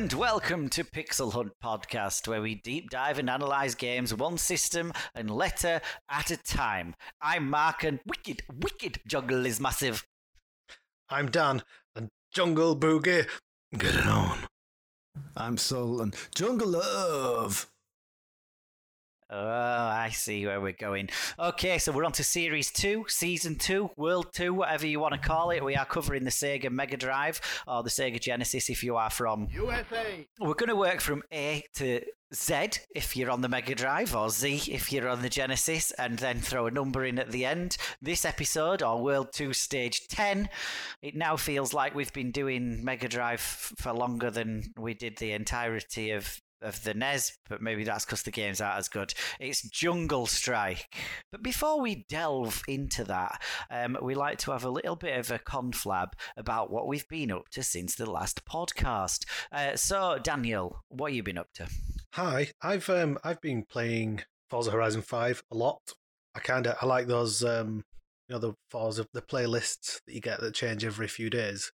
Hello and welcome to Pixel Hunt Podcast, where we deep dive and analyze games one system and letter at a time. I'm Mark, and wicked, wicked jungle is massive. I'm Dan, and Jungle Boogie. Get it on. I'm Sol and Jungle Love. Oh, I see where we're going. Okay, so we're on to Series 2, Season 2, World 2, whatever you want to call it. We are covering the Sega Mega Drive or the Sega Genesis if you are from USA. We're going to work from A to Z if you're on the Mega Drive, or Z if you're on the Genesis, and then throw a number in at the end. This episode, or World 2 Stage 10, it now feels like we've been doing Mega Drive f- for longer than we did the entirety of. Of the NES, but maybe that's because the games aren't as good. It's Jungle Strike. But before we delve into that, um, we like to have a little bit of a conflab about what we've been up to since the last podcast. Uh, so, Daniel, what have you been up to? Hi, I've um I've been playing Forza Horizon Five a lot. I kind of I like those um you know the Forza the playlists that you get that change every few days.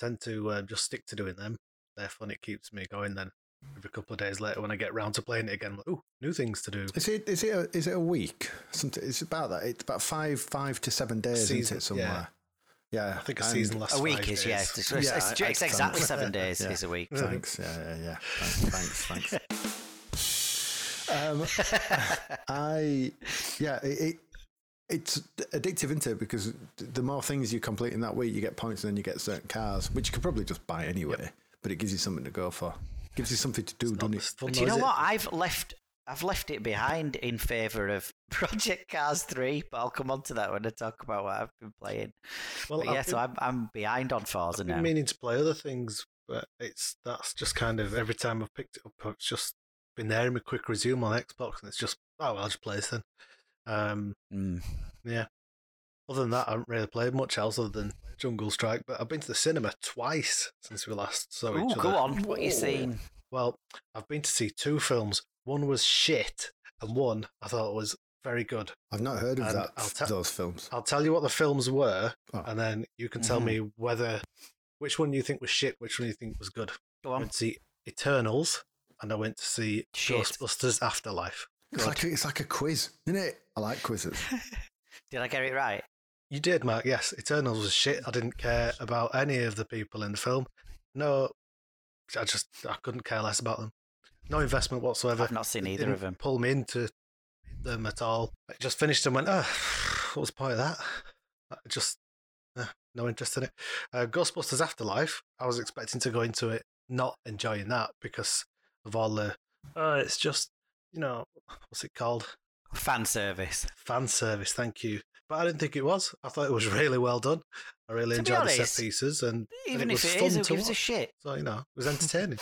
I tend to uh, just stick to doing them. They're fun. It keeps me going. Then every couple of days later, when I get round to playing it again, I'm like, ooh, new things to do. Is it is it a, is it a week? Something it's about that. It's about five five to seven days, Season, isn't it? Somewhere. Yeah, I think a season lasts A week five is days. yeah, it's, it's, Yeah, it's, I- it's I- exactly thanks. seven days Yeah. is a week. Thanks. Yeah, yeah, yeah. Thanks, thanks, thanks. Um, I yeah, it, it it's addictive, isn't it? Because the more things you complete in that week, you get points, and then you get certain cars, which you could probably just buy anyway. But it gives you something to go for. Gives you something to do, Not doesn't it? fun, Do you know is it? what? I've left I've left it behind in favour of Project Cars Three, but I'll come on to that when I talk about what I've been playing. Well, But I've yeah, so I'm I'm behind on Forza I've now. meaning to play other things, but it's that's just kind of every time I've picked it up, it's just been there in my quick resume on Xbox, and it's just oh, well, I'll just play this then. Um, Mm. yeah. Other than that, I haven't really played much else other than Jungle Strike. But I've been to the cinema twice since we last saw Ooh, each go on. What are you saying? Well, I've been to see two films. One was shit, and one I thought was very good. I've not heard of And that. I'll te- those films. I'll tell you what the films were, Oh. and then you can tell Mhm. me whether which one you think was shit, which one you think was good. Go I on. went to see Eternals, and I went to see Shit. Ghostbusters Afterlife. It's like, a, it's like a quiz, isn't it? I like quizzes. Did I get it right? You did, Mark. Yes, Eternals was shit. I didn't care about any of the people in the film. No, I just I couldn't care less about them. No investment whatsoever. I've not seen either of them. Pull me into them at all. I just finished and went, oh, what was the point of that? I just eh, no interest in it. Uh, Ghostbusters Afterlife. I was expecting to go into it not enjoying that because of all the. Uh, it's just you know what's it called? Fan service. fan service. Thank you. But I didn't think it was. I thought it was really well done. I really To be enjoyed the set pieces, and Even it if was it fun is, who to gives a shit? so you know, it was entertaining.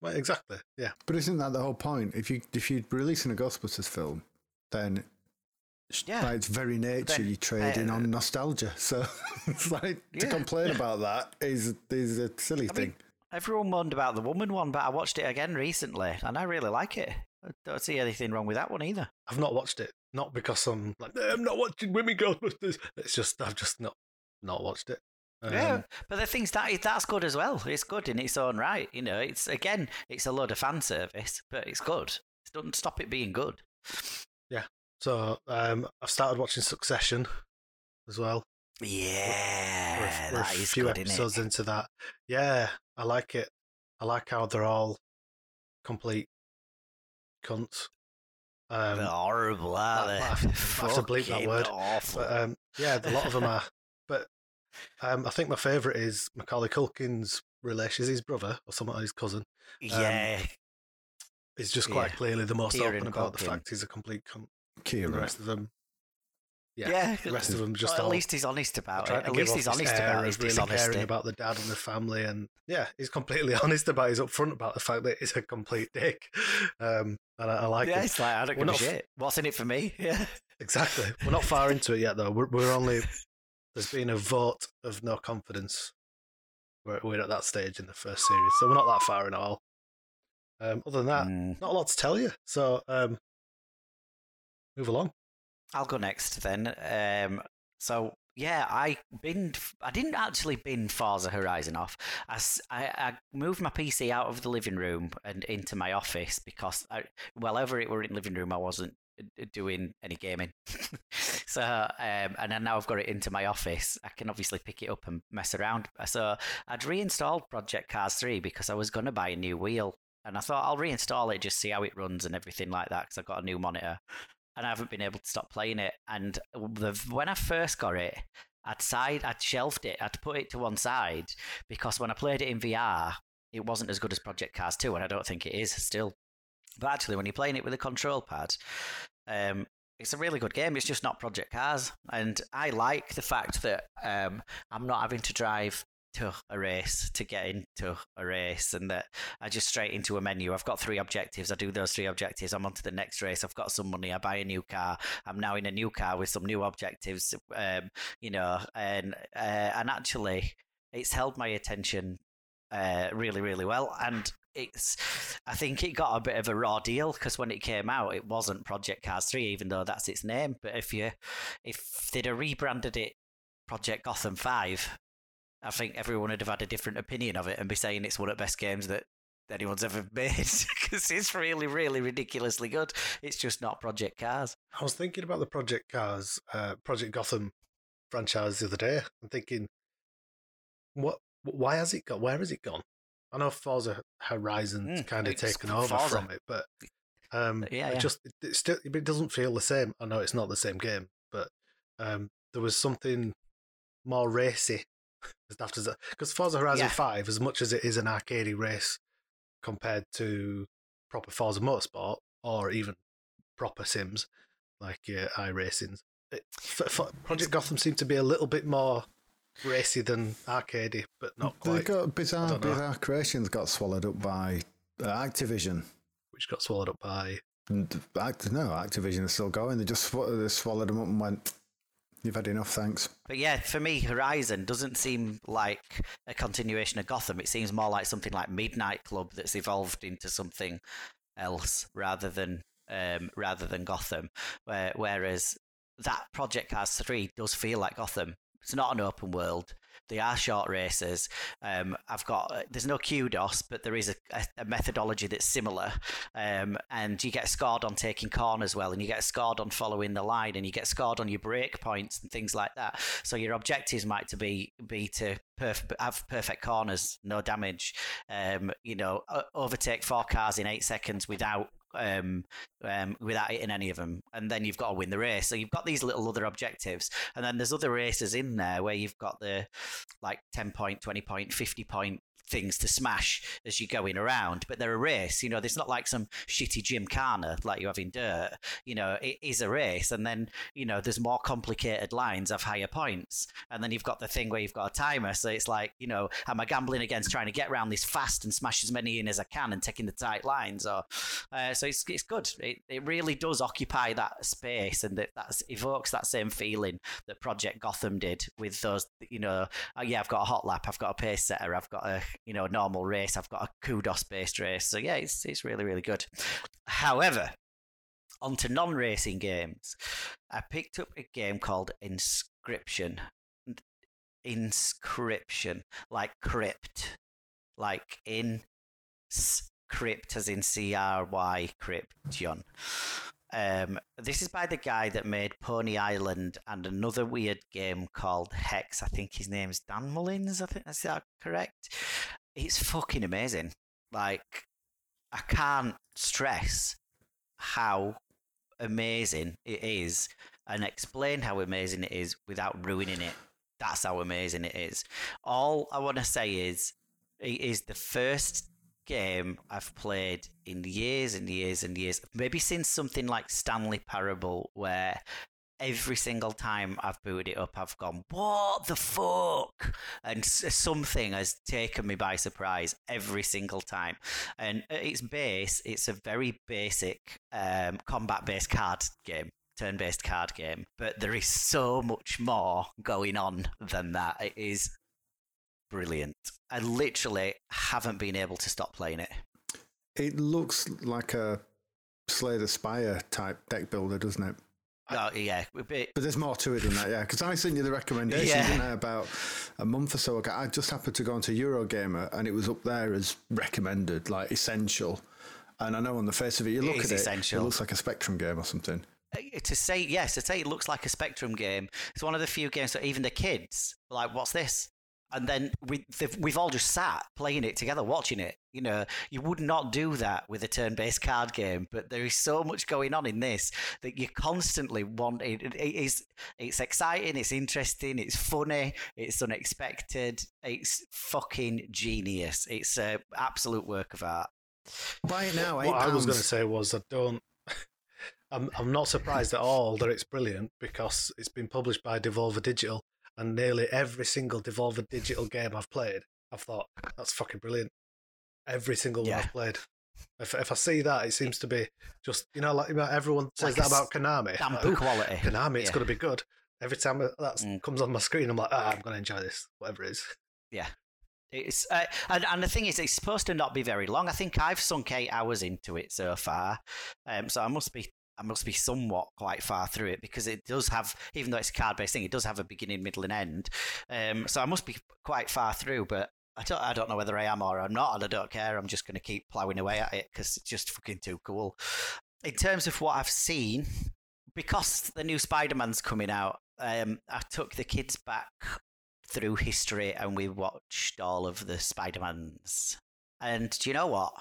well, exactly. Yeah. But isn't that the whole point? If you if you're releasing a Ghostbusters film, then Yeah. by its very nature, Then, you're trading uh, on nostalgia. So it's like to complain about that is is a silly I thing. mean, everyone moaned about the woman one, but I watched it again recently, and I really like it. I don't see anything wrong with that one either. I've not watched it. Not because I'm like "Eh, I'm not watching Women Ghostbusters. It's just I've just not not watched it. yeah, Um, but the thing's that that's good as well. It's good in its own right. You know, it's again, it's a load of fan service, but it's good. It doesn't stop it being good. Yeah. So um, I've started watching Succession as well. Yeah, we're, a- we're a few good, episodes into that. Yeah, I like it. I like how they're all complete cunts. Um, They're horrible, are I- they? I have to- I bleep that word, Awful. but um, yeah, a lot of them are. But um, I think my favourite is Macaulay Culkin's relation, is his brother or something, his cousin. yeah, Is just quite Yeah. clearly the most Kieran open about the fact he's a complete cunt. And the rest of them, yeah, yeah. the rest of them just Well, at least he's honest about it. At least he's honest about his really dishonesty. caring about the dad and the family, and yeah, he's completely honest about. He's upfront about the fact that he's a complete dick, um, and I, I like yeah, it. it's like I don't We're give a shit. What's in it for me? Yeah. Exactly. We're not far into it yet, though. We're, we're only there's been a vote of no confidence. We're, we're at that stage in the first series, so we're not that far in all. Um, other than that, Mm. not a lot to tell you. So um, move along. I'll go next then. Um, so yeah, I binned. I didn't actually bin Forza Horizon off. I, I, I, moved my PC out of the living room and into my office because, I, well, over it were in living room, I wasn't doing any gaming. so, um, and then now I've got it into my office. I can obviously pick it up and mess around. So I'd reinstalled Project Cars 3 because I was going to buy a new wheel. And I thought I'll reinstall it, just see how it runs and everything like that because I've got a new monitor and I haven't been able to stop playing it. And the, when I first got it, I'd side, I'd shelved it, I'd put it to one side because when I played it in VR, it wasn't as good as Project Cars 2, and I don't think it is still. But actually, when you're playing it with a control pad, um, it's a really good game. It's just not Project Cars, and I like the fact that um, I'm not having to drive to a race to get into a race and that I just straight into a menu. I've got three objectives. I do those three objectives. I'm on to the next race. I've got some money. I buy a new car. I'm now in a new car with some new objectives. Um, you know, and uh, and actually, it's held my attention uh, really, really well. And it's, I think it got a bit of a raw deal because when it came out, it wasn't Project Cars Three, even though that's its name. But if you, if they'd have rebranded it Project Gotham Five, I think everyone would have had a different opinion of it and be saying it's one of the best games that anyone's ever made because it's really, really ridiculously good. It's just not Project Cars. I was thinking about the Project Cars, uh, Project Gotham franchise the other day. I'm thinking, what? Why has it got? Where has it gone? I know Forza Horizon's mm, kind of taken over Forza. from it, but um, yeah, yeah. It just it, still it doesn't feel the same. I know it's not the same game, but um, there was something more racy as daft as that. Because Forza Horizon yeah. 5, as much as it is an arcadey race compared to proper Forza Motorsport or even proper sims like uh, iRacings, it, Project Gotham seemed to be a little bit more racy than arcadey, but not quite. They got bizarre, bizarre creations got swallowed up by uh, Activision, which got swallowed up by. And, no, Activision is still going. They just sw- they swallowed them up and went. You've had enough, thanks. But yeah, for me, Horizon doesn't seem like a continuation of Gotham. It seems more like something like Midnight Club that's evolved into something else rather than um, rather than Gotham. Where, whereas that Project Cars 3 does feel like Gotham. It's not an open world. They are short races. Um, I've got uh, there's no kudos, but there is a, a, a methodology that's similar, um, and you get scored on taking corners well, and you get scored on following the line, and you get scored on your break points and things like that. So your objectives might to be be to perf- have perfect corners, no damage. Um, you know, overtake four cars in eight seconds without um, um, without hitting any of them, and then you've got to win the race. So you've got these little other objectives, and then there's other races in there where you've got the like ten point, twenty point, fifty point things to smash as you're going around, but they're a race. You know, there's not like some shitty gymkhana like you have in dirt. You know, it is a race, and then you know there's more complicated lines of higher points, and then you've got the thing where you've got a timer. So it's like, you know, am I gambling against trying to get around this fast and smash as many in as I can and taking the tight lines? Or uh, so it's it's good. It it really does occupy that space, and that that evokes that same feeling that Project Gotham did with those. You know, oh, yeah, I've got a hot lap, I've got a pace setter, I've got a you know, normal race. I've got a kudos based race. So yeah, it's it's really, really good. However, onto non racing games. I picked up a game called Inscryption. Inscryption. Like crypt. Like in crypt as in C R Y. Um, this is by the guy that made Pony Island and another weird game called Hex. I think his name's Dan Mullins. I think that's that correct. It's fucking amazing. Like I can't stress how amazing it is and explain how amazing it is without ruining it. That's how amazing it is. All I want to say is it is the first game I've played in years and years and years, maybe since something like Stanley Parable, where every single time I've booted it up, I've gone, what the fuck? And something has taken me by surprise every single time. And at its base, it's a very basic um, combat based card game. Turn based card game, but there is so much more going on than that. It is brilliant. I literally haven't been able to stop playing it. It looks like a Slay the Spire type deck builder, doesn't it? Oh, yeah, bit. But there's more to it than that, yeah. Because I sent you the recommendation, Yeah. didn't I, about a month or so ago. I just happened to go onto Eurogamer and it was up there as recommended, like essential. And I know on the face of it, you look is at it, essential. it looks like a Spectrum game or something. Uh, To say yes, to say it looks like a Spectrum game. It's one of the few games that even the kids like, "What's this?" And then we they've- we've all just sat playing it together, watching it. You know, you would not do that with a turn-based card game, but there is so much going on in this that you constantly want. It, it is it's exciting, it's interesting, it's funny, it's unexpected, it's fucking genius. It's a absolute work of art. Buy it now, eight what I was going to say was I don't. I'm I'm not surprised at all that it's brilliant because it's been published by Devolver Digital, and nearly every single Devolver Digital game I've played, I've thought that's fucking brilliant. Every single one Yeah. I've played. If if I see that, it seems to be just you know like everyone says Like that about Konami. Like, quality. Konami, it's Yeah. going to be good. Every time that Mm. comes on my screen, I'm like, ah, I'm going to enjoy this, whatever it is. Yeah. It's uh, and, and the thing is, it's supposed to not be very long. I think I've sunk eight hours into it so far, um, so I must be I must be somewhat quite far through it because it does have, even though it's a card based thing, it does have a beginning, middle, and end. Um, so I must be quite far through, but. I don't, I don't know whether I am or I'm not, and I don't care. I'm just going to keep plowing away at it because it's just fucking too cool. In terms of what I've seen, because the new Spider Man's coming out, um, I took the kids back through history and we watched all of the Spider-Mans. And do you know what?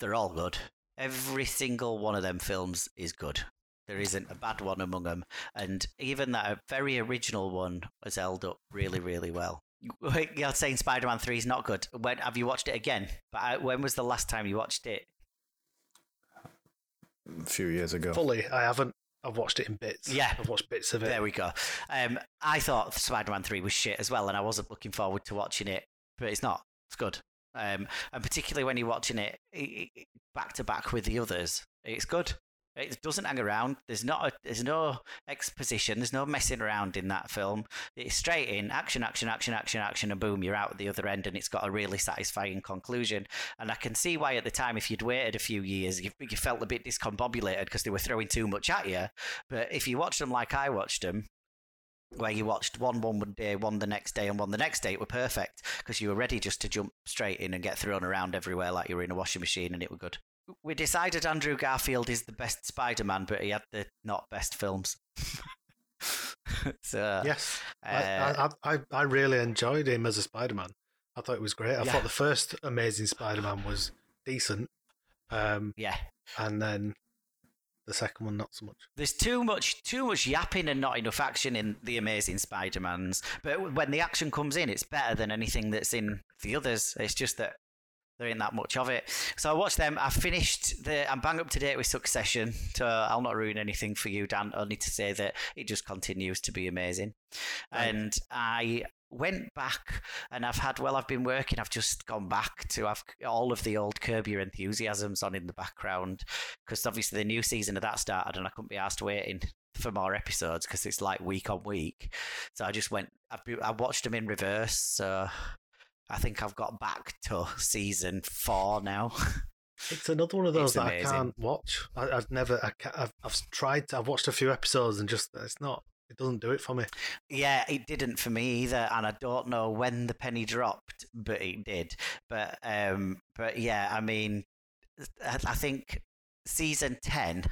They're all good. Every single one of them films is good. There isn't a bad one among them. And even that very original one was held up really, really well. You're saying Spider-Man 3 is not good. When have you watched it again? But uh, when was the last time you watched it? a few years ago. Fully, I haven't. I've watched it in bits. Yeah. I've watched bits of it. There we go. Um, I thought Spider-Man Three was shit as well, and I wasn't looking forward to watching it. But it's not. It's good. Um, and particularly when you're watching it back to back with the others, it's good. It doesn't hang around. There's not. A, there's no exposition. There's no messing around in that film. It's straight in action, action, action, action, action, and boom, you're out at the other end, and it's got a really satisfying conclusion. And I can see why at the time, if you'd waited a few years, you, you felt a bit discombobulated because they were throwing too much at you. But if you watched them like I watched them, where you watched one one day, one the next day, and one the next day, it were perfect because you were ready just to jump straight in and get thrown around everywhere like you were in a washing machine, and it were good. We decided Andrew Garfield is the best Spider-Man, but he had the not best films. so Yes, uh, I, I, I, really enjoyed him as a Spider-Man. I thought it was great. I Yeah. thought the first Amazing Spider-Man was decent, um, yeah, and then the second one not so much. There's too much too much yapping and not enough action in the Amazing Spider-Mans. But when the action comes in, it's better than anything that's in the others. It's just that there ain't that much of it. So I watched them. I finished the. I'm bang up to date with Succession, so I'll not ruin anything for you, Dan. Only to say that it just continues to be amazing. Right. And I went back and I've had well I've been working I've just gone back to have all of the old Curb Your Enthusiasms on in the background because obviously the new season of that started and I couldn't be asked waiting for more episodes because it's like week on week so I just went I've been, I watched them in reverse so I think I've got back to season four now It's another one of those that. I can't watch. I, I've never. I can't, I've, I've tried. To, I've watched a few episodes and just it's not. It doesn't do it for me. Yeah, it didn't for me either, and I don't know when the penny dropped, but it did. But um, but yeah, I mean, I, I think season ten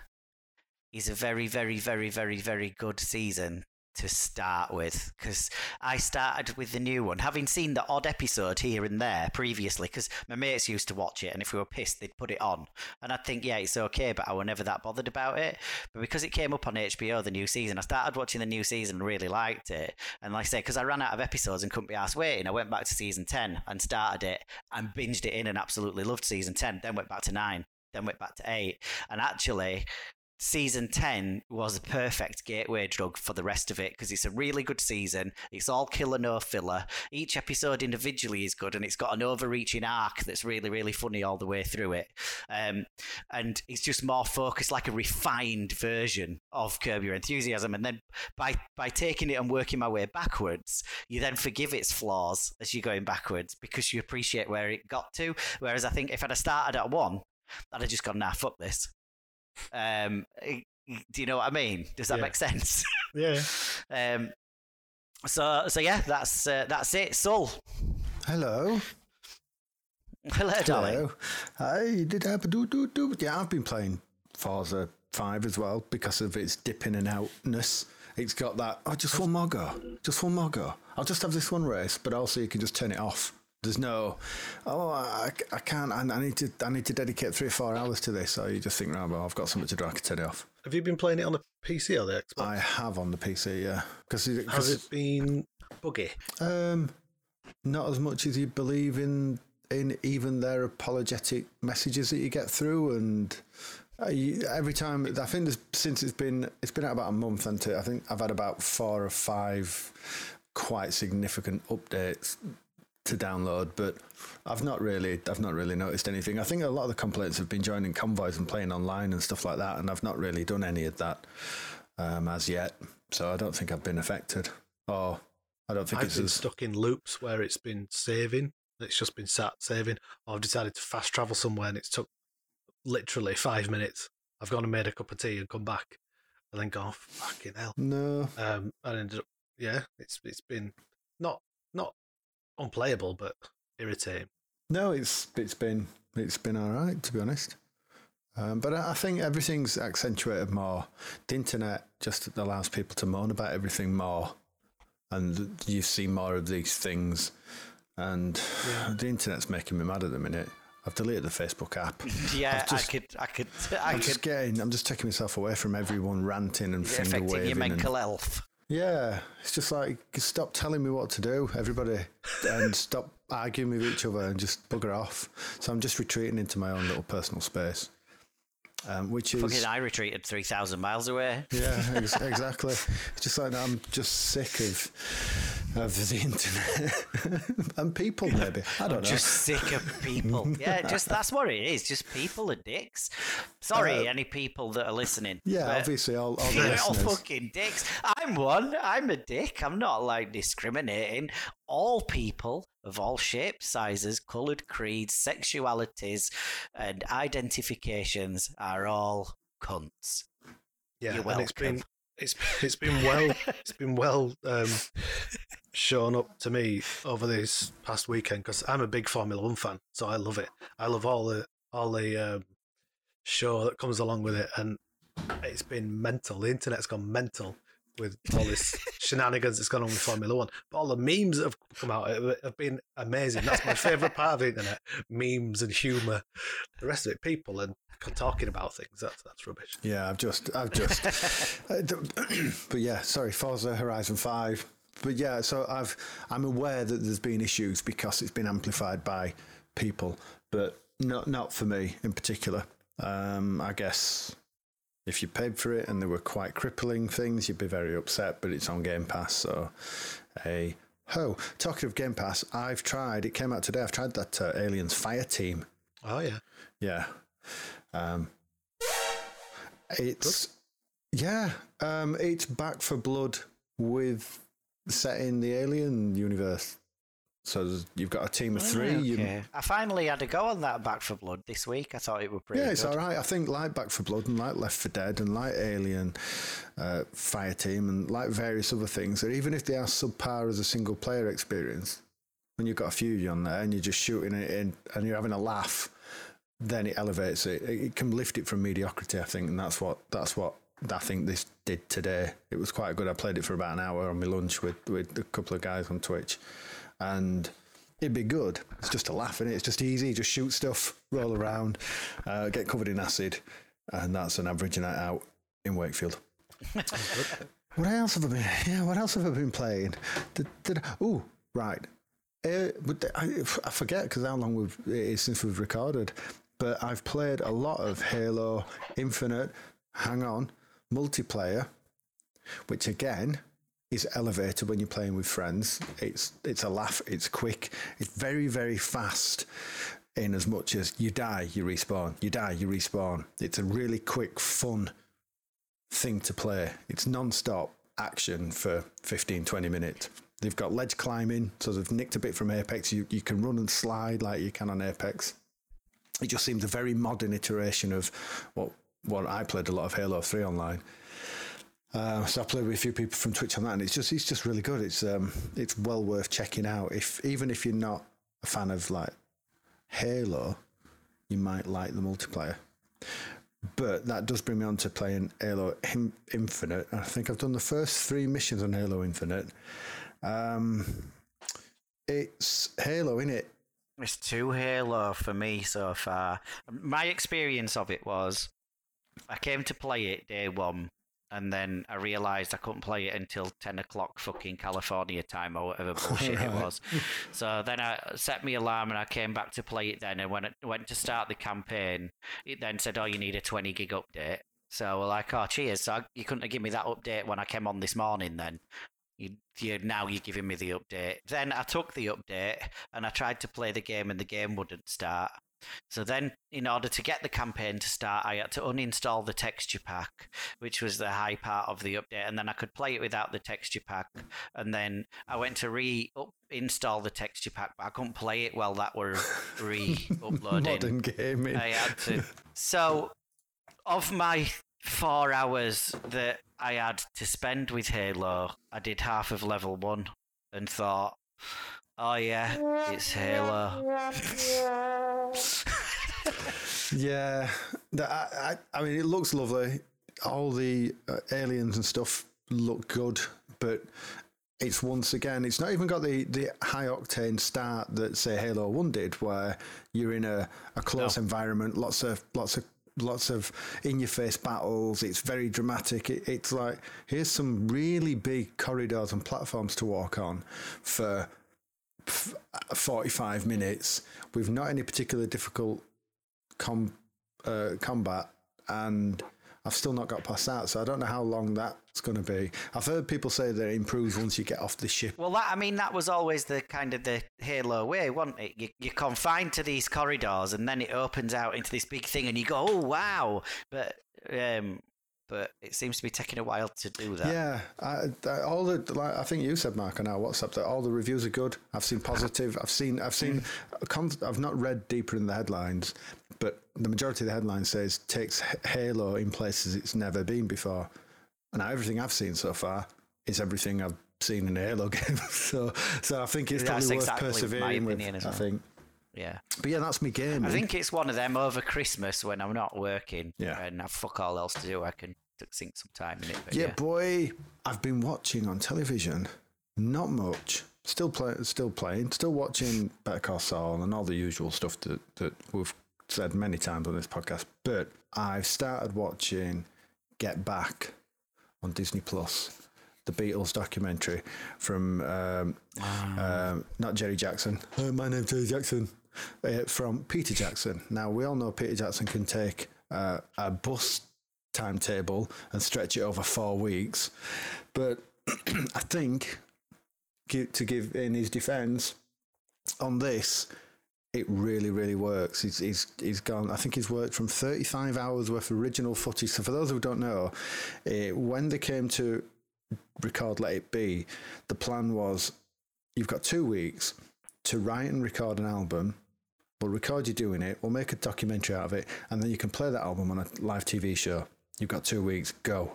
is a very, very, very, very, very good season to start with because I started with the new one, having seen the odd episode here and there previously. Because my mates used to watch it, and if we were pissed, they'd put it on, and I'd think, yeah, it's okay, but I were never that bothered about it. But because it came up on HBO, the new season, I started watching the new season and really liked it. And like I say, because I ran out of episodes and couldn't be asked waiting, I went back to season 10 and started it and binged it in and absolutely loved season 10. Then went back to 9, then went back to 8. And actually, season 10 was a perfect gateway drug for the rest of it because it's a really good season. It's all killer, no filler. Each episode individually is good and it's got an overreaching arc that's really, really funny all the way through it. Um, and it's just more focused, like a refined version of Curb Your Enthusiasm. And then by, by taking it and working my way backwards, you then forgive its flaws as you're going backwards because you appreciate where it got to. Whereas I think if I'd have started at one, I'd have just gone, nah, fuck this um, Do you know what I mean? Does that Yeah. make sense? Yeah. um, so so yeah, that's uh, that's it. Sol, Hello. hello, darling. Hello. Hi, did I do do do? Yeah, I've been playing Forza 5 as well because of its dip in and outness. It's got that, oh, just one more go. Just one more go. I'll just have this one race, but also you can just turn it off. There's no, oh, I, I can't, I, I need to I need to dedicate three or four hours to this. So you just think, right, well, I've got something to do, I can turn it off. Have you been playing it on the PC or the Xbox? I have on the PC, yeah. Because Has it been buggy? Um, not as much as you believe in in even their apologetic messages that you get through, and uh, you, every time I think since it's been it's been out about a month, and I think I've had about four or five quite significant updates to download, but I've not really I've not really noticed anything. I think a lot of the complaints have been joining convoys and playing online and stuff like that, and I've not really done any of that um, as yet. So I don't think I've been affected, or I don't think I've it's been as stuck in loops where it's been saving. It's just been sat saving. Or I've decided to fast travel somewhere and it's took literally five minutes. I've gone and made a cup of tea and come back and then gone, fucking hell. no. Um, and ended up, yeah, it's it's been not not unplayable, but irritating. No, it's it's been it's been all right to be honest. Um, but I think everything's accentuated more. The internet just allows people to moan about everything more, and you see more of these things. And the internet's making me mad at the minute. I've deleted the Facebook app. Yeah, just- I could, I could, I I'm could. just getting. I'm just taking myself away from everyone ranting and finger affecting waving. your and- mental health? Yeah, it's just like stop telling me what to do, everybody, and stop arguing with each other and just bugger off. So I'm just retreating into my own little personal space, um, which is Fucking, I retreated three thousand miles away. yeah, ex- exactly. It's just like I'm just sick of of the internet and people. Maybe I don't know. Just sick of people. yeah, just that's what it is. Just people are dicks. Sorry, Uh, any people that are listening. yeah, obviously all, all the listeners. fucking dicks. I'm one. I'm a dick. I'm not like discriminating. All people of all shapes, sizes, coloured creeds, sexualities, and identifications are all cunts. Yeah, You're and it's been it's it's been well it's been well um, shown up to me over this past weekend because I'm a big Formula One fan, so I love it. I love all the all the um, show that comes along with it, and it's been mental. The internet's gone mental with all this shenanigans that's gone on with Formula One. But all the memes that have come out have- have been amazing. That's my favourite part of the internet: memes and humour. The rest of it, people and talking about things. That's that's rubbish. Yeah, I've just, I've just, uh, but yeah, sorry, Forza Horizon Five. But yeah, so I've, I'm aware that there's been issues because it's been amplified by people, but not, not for me in particular. Um, I guess if you paid for it and there were quite crippling things, you'd be very upset. But it's on Game Pass, so a ho. Talking of Game Pass, I've tried. It came out today. I've tried that uh, Aliens Fire Team. Oh yeah. Yeah. Um, it's yeah. Um, it's Back for Blood with set in the Alien universe. So you've got a team of three. you- Okay. I finally had to go on that Back for Blood this week. I thought it would pretty yeah, it's good. all right. I think like Back for Blood and like Left for Dead and like Alien, uh, Fire Team and like various other things, that even if they are subpar as a single player experience, when you've got a few on there and you're just shooting it in and you're having a laugh, then it elevates it. It it can lift it from mediocrity, I think, and that's what that's what I think this did today. It was quite good. I played it for about an hour on my lunch with with a couple of guys on Twitch, and it'd be good. It's just a laugh in it. It's just easy. Just shoot stuff, roll around, uh, get covered in acid, and that's an average night out in Wakefield. what else have I been? Yeah, what else have I been playing? Did, did, oh, right. Uh, but I, I forget because how long we've, it is since we've recorded. But I've played a lot of Halo Infinite. Hang on, multiplayer, which again is elevated when you're playing with friends. It's it's a laugh. It's quick. It's very very fast. In as much as you die, you respawn. You die, you respawn. It's a really quick, fun thing to play. It's non-stop action for 15, 20 minutes. They've got ledge climbing, so they've nicked a bit from Apex. You, you can run and slide like you can on Apex. It just seems a very modern iteration of what what I played a lot of Halo Three online. Uh, so I played with a few people from Twitch on that, and it's just it's just really good. It's um it's well worth checking out. If even if you're not a fan of like Halo, you might like the multiplayer. But that does bring me on to playing Halo Infinite. I think I've done the first three missions on Halo Infinite. Um, it's Halo, in it. It's too Halo for me so far. My experience of it was I came to play it day one, and then I realised I couldn't play it until 10 o'clock fucking California time or whatever bullshit right. it was. So then I set my alarm and I came back to play it then. And when I went to start the campaign, it then said, oh, you need a 20 gig update. So we're like, oh, cheers. So I, you couldn't have given me that update when I came on this morning then. You, you now you're giving me the update. Then I took the update and I tried to play the game and the game wouldn't start. So then, in order to get the campaign to start, I had to uninstall the texture pack, which was the high part of the update, and then I could play it without the texture pack. And then I went to re-install the texture pack, but I couldn't play it while that were re-uploading. Modern gaming. I had to. So, of my four hours that I had to spend with Halo, I did half of level one and thought, oh yeah, it's Halo. yeah, I, I, mean, it looks lovely. All the uh, aliens and stuff look good, but it's once again, it's not even got the, the high octane start that say Halo One did, where you're in a, a close no. environment, lots of lots of lots of in your face battles. It's very dramatic. It, it's like here's some really big corridors and platforms to walk on for 45 minutes with not any particular difficult com, uh, combat and I've still not got past that, so I don't know how long that's going to be. I've heard people say that it improves once you get off the ship. Well, that I mean, that was always the kind of the Halo way, wasn't it? You, you're confined to these corridors, and then it opens out into this big thing, and you go, "Oh wow!" But um, but it seems to be taking a while to do that. Yeah, I, I, all the like, I think you said Mark on our WhatsApp that all the reviews are good. I've seen positive. I've seen I've seen I've not read deeper in the headlines, but the majority of the headlines says takes Halo in places it's never been before. And everything I've seen so far is everything I've seen in a Halo game. so so I think it's probably worth persevering with. Well. I think. Yeah. But yeah, that's my game. I think it's one of them over Christmas when I'm not working yeah. and I've fuck all else to do. I can sink some time in it. Yeah, yeah, boy. I've been watching on television. Not much. Still play, still playing, still watching Better Call Saul and all the usual stuff that, that we've said many times on this podcast. But I've started watching Get Back on Disney Plus the Beatles documentary from um, um, not Jerry Jackson. Uh, my name's Jerry Jackson uh, from Peter Jackson. Now, we all know Peter Jackson can take uh, a bus timetable and stretch it over four weeks. But I think, to give in his defense, on this, it really, really works. He's, he's, he's gone, I think he's worked from 35 hours worth of original footage. So, for those who don't know, uh, when they came to record Let It Be, the plan was you've got two weeks to write and record an album Record you doing it. We'll make a documentary out of it, and then you can play that album on a live TV show. You've got two weeks. Go.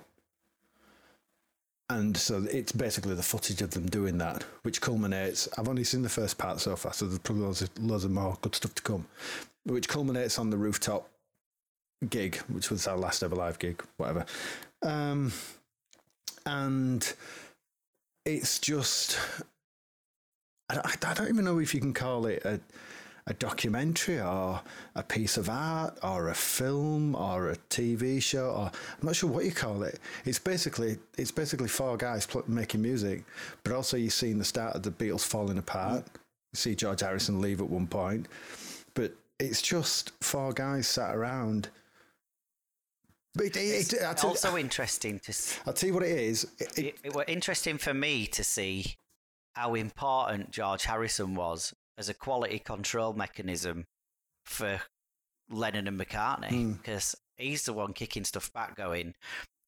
And so it's basically the footage of them doing that, which culminates. I've only seen the first part so far, so there's probably loads of, loads of more good stuff to come. Which culminates on the rooftop gig, which was our last ever live gig, whatever. Um, and it's just I, I, don't even know if you can call it a a documentary or a piece of art or a film or a TV show or I'm not sure what you call it. It's basically it's basically four guys pl- making music, but also you've seen the start of the Beatles falling apart. You see George Harrison leave at one point, but it's just four guys sat around. But it, it, it's also interesting to. See. I'll tell you what it is. It, it, it was interesting for me to see how important George Harrison was as a quality control mechanism for Lennon and McCartney because mm. he's the one kicking stuff back, going,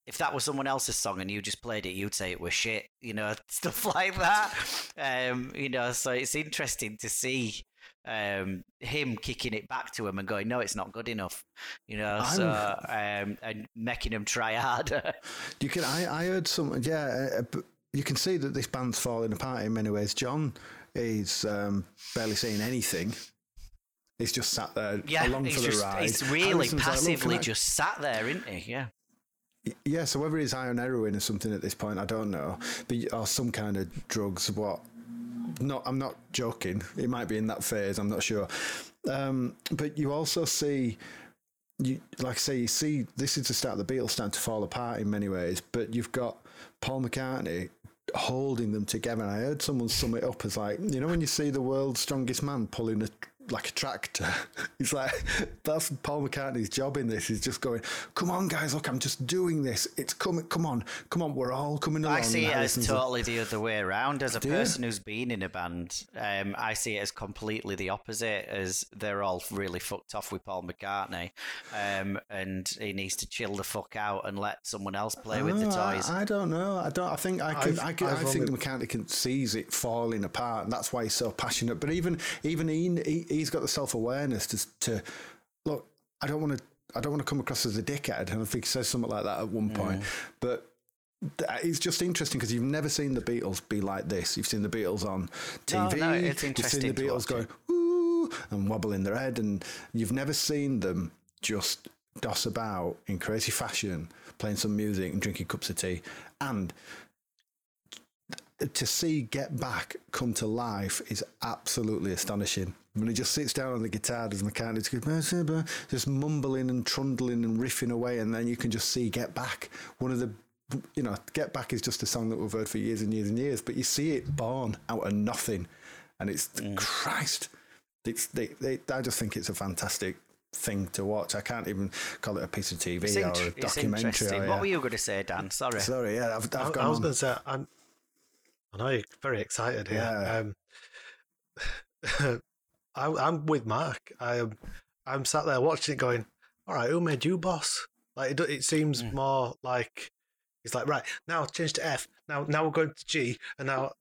if that was someone else's song and you just played it, you'd say it was shit, you know, stuff like that. Um, you know, so it's interesting to see um, him kicking it back to him and going, "No, it's not good enough," you know. So um, and making him try harder. You can. I, I heard some. Yeah, uh, you can see that this band's falling apart in many ways. John is um, barely saying anything. He's just sat there Yeah, along he's for the just ride. he's really Alison's passively I-" just sat there, isn't he? Yeah. Yeah, so whether he's high on heroin or something at this point, I don't know. But or some kind of drugs. What? Not. I'm not joking. It might be in that phase. I'm not sure. Um, but you also see. You, like I say, you see, this is the start of the Beatles starting to fall apart in many ways, but you've got Paul McCartney holding them together. And I heard someone sum it up as like, you know, when you see the world's strongest man pulling a like a tractor, he's like, that's Paul McCartney's job in this. He's just going, come on, guys, look, I'm just doing this. It's coming, come on, come on, we're all coming along. I see it as Alison's like, totally the other way around. As a person who's been in a band, um, I see it as completely the opposite. As they're all really fucked off with Paul McCartney, um, and he needs to chill the fuck out and let someone else play with the "Oh, I- toys. I, don't know. I don't. I think I can. I've- I, can, I I've think only- the mechanic can sees it falling apart, and that's why he's so passionate. But even even he, he he's got the self awareness to to look. I don't want to. I don't want to come across as a dickhead, and I think he says something like that at one point. But it's just interesting because you've never seen the Beatles be like this. You've seen the Beatles on TV. no, it's you've seen the Beatles going woo and wobbling their head, and you've never seen them just doss about in crazy fashion, playing some music and drinking cups of tea, and to see Get Back come to life is absolutely astonishing. When he just sits down on the guitar, does McCartney just, mumbling and trundling and riffing away, and then you can just see Get Back. One of the, you know, Get Back is just a song that we've heard for years and years and years, but you see it born out of nothing, and it's Christ. It's they, they, I just think it's a fantastic thing to watch. I can't even call it a piece of TV It's, or a it's documentary. interesting. or- What were you going to say, Dan? Sorry. Sorry, yeah, I've, I've I, gone I was going to say, I'm, I know you're very excited here. Yeah. Um, I, I'm with Mark. I am. I'm sat there watching it, going, "All right, who made you boss?" Like it, it seems Mm. more like it's like, "Right now, change to F. Now, now we're going to G, and now."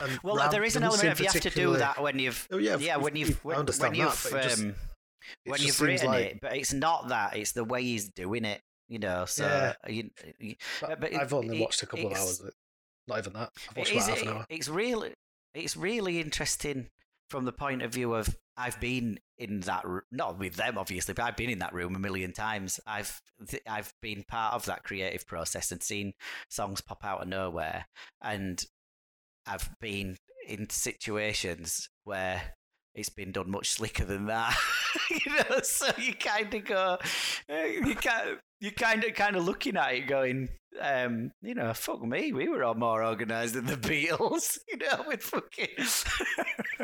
And Well, Ram there is an element of you have to do that when you've Oh, yeah, yeah when you've I when, understand when you've but it just- um, when you've written like- it, but it's not that. It's the way he's doing it. You know, so Yeah. you, you, But but I've only it- watched a couple of hours. Not even that. I've watched it about half an hour. It's really, it's really interesting from the point of view of I've been in that, not with them obviously, but I've been in that room a million times. I've I've been part of that creative process and seen songs pop out of nowhere, and I've been in situations where it's been done much slicker than that. you know, so you kind of go, eh, you kind, you kind of, kind of looking at it, going, um, you know, fuck me, we were all more organised than the Beatles. You know, with fucking.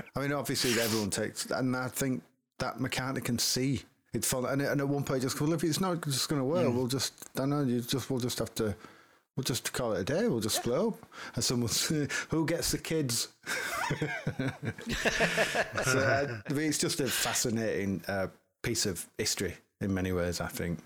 I mean, obviously, everyone takes, and I think that mechanic can see it's fun. And, and at one point, just well, if it's not just going to work, we'll just, I don't know, you just, we'll just have to, we'll just call it a day. We'll just split up. And someone, who gets the kids? so, uh, I mean, it's just a fascinating uh, piece of history in many ways. I think.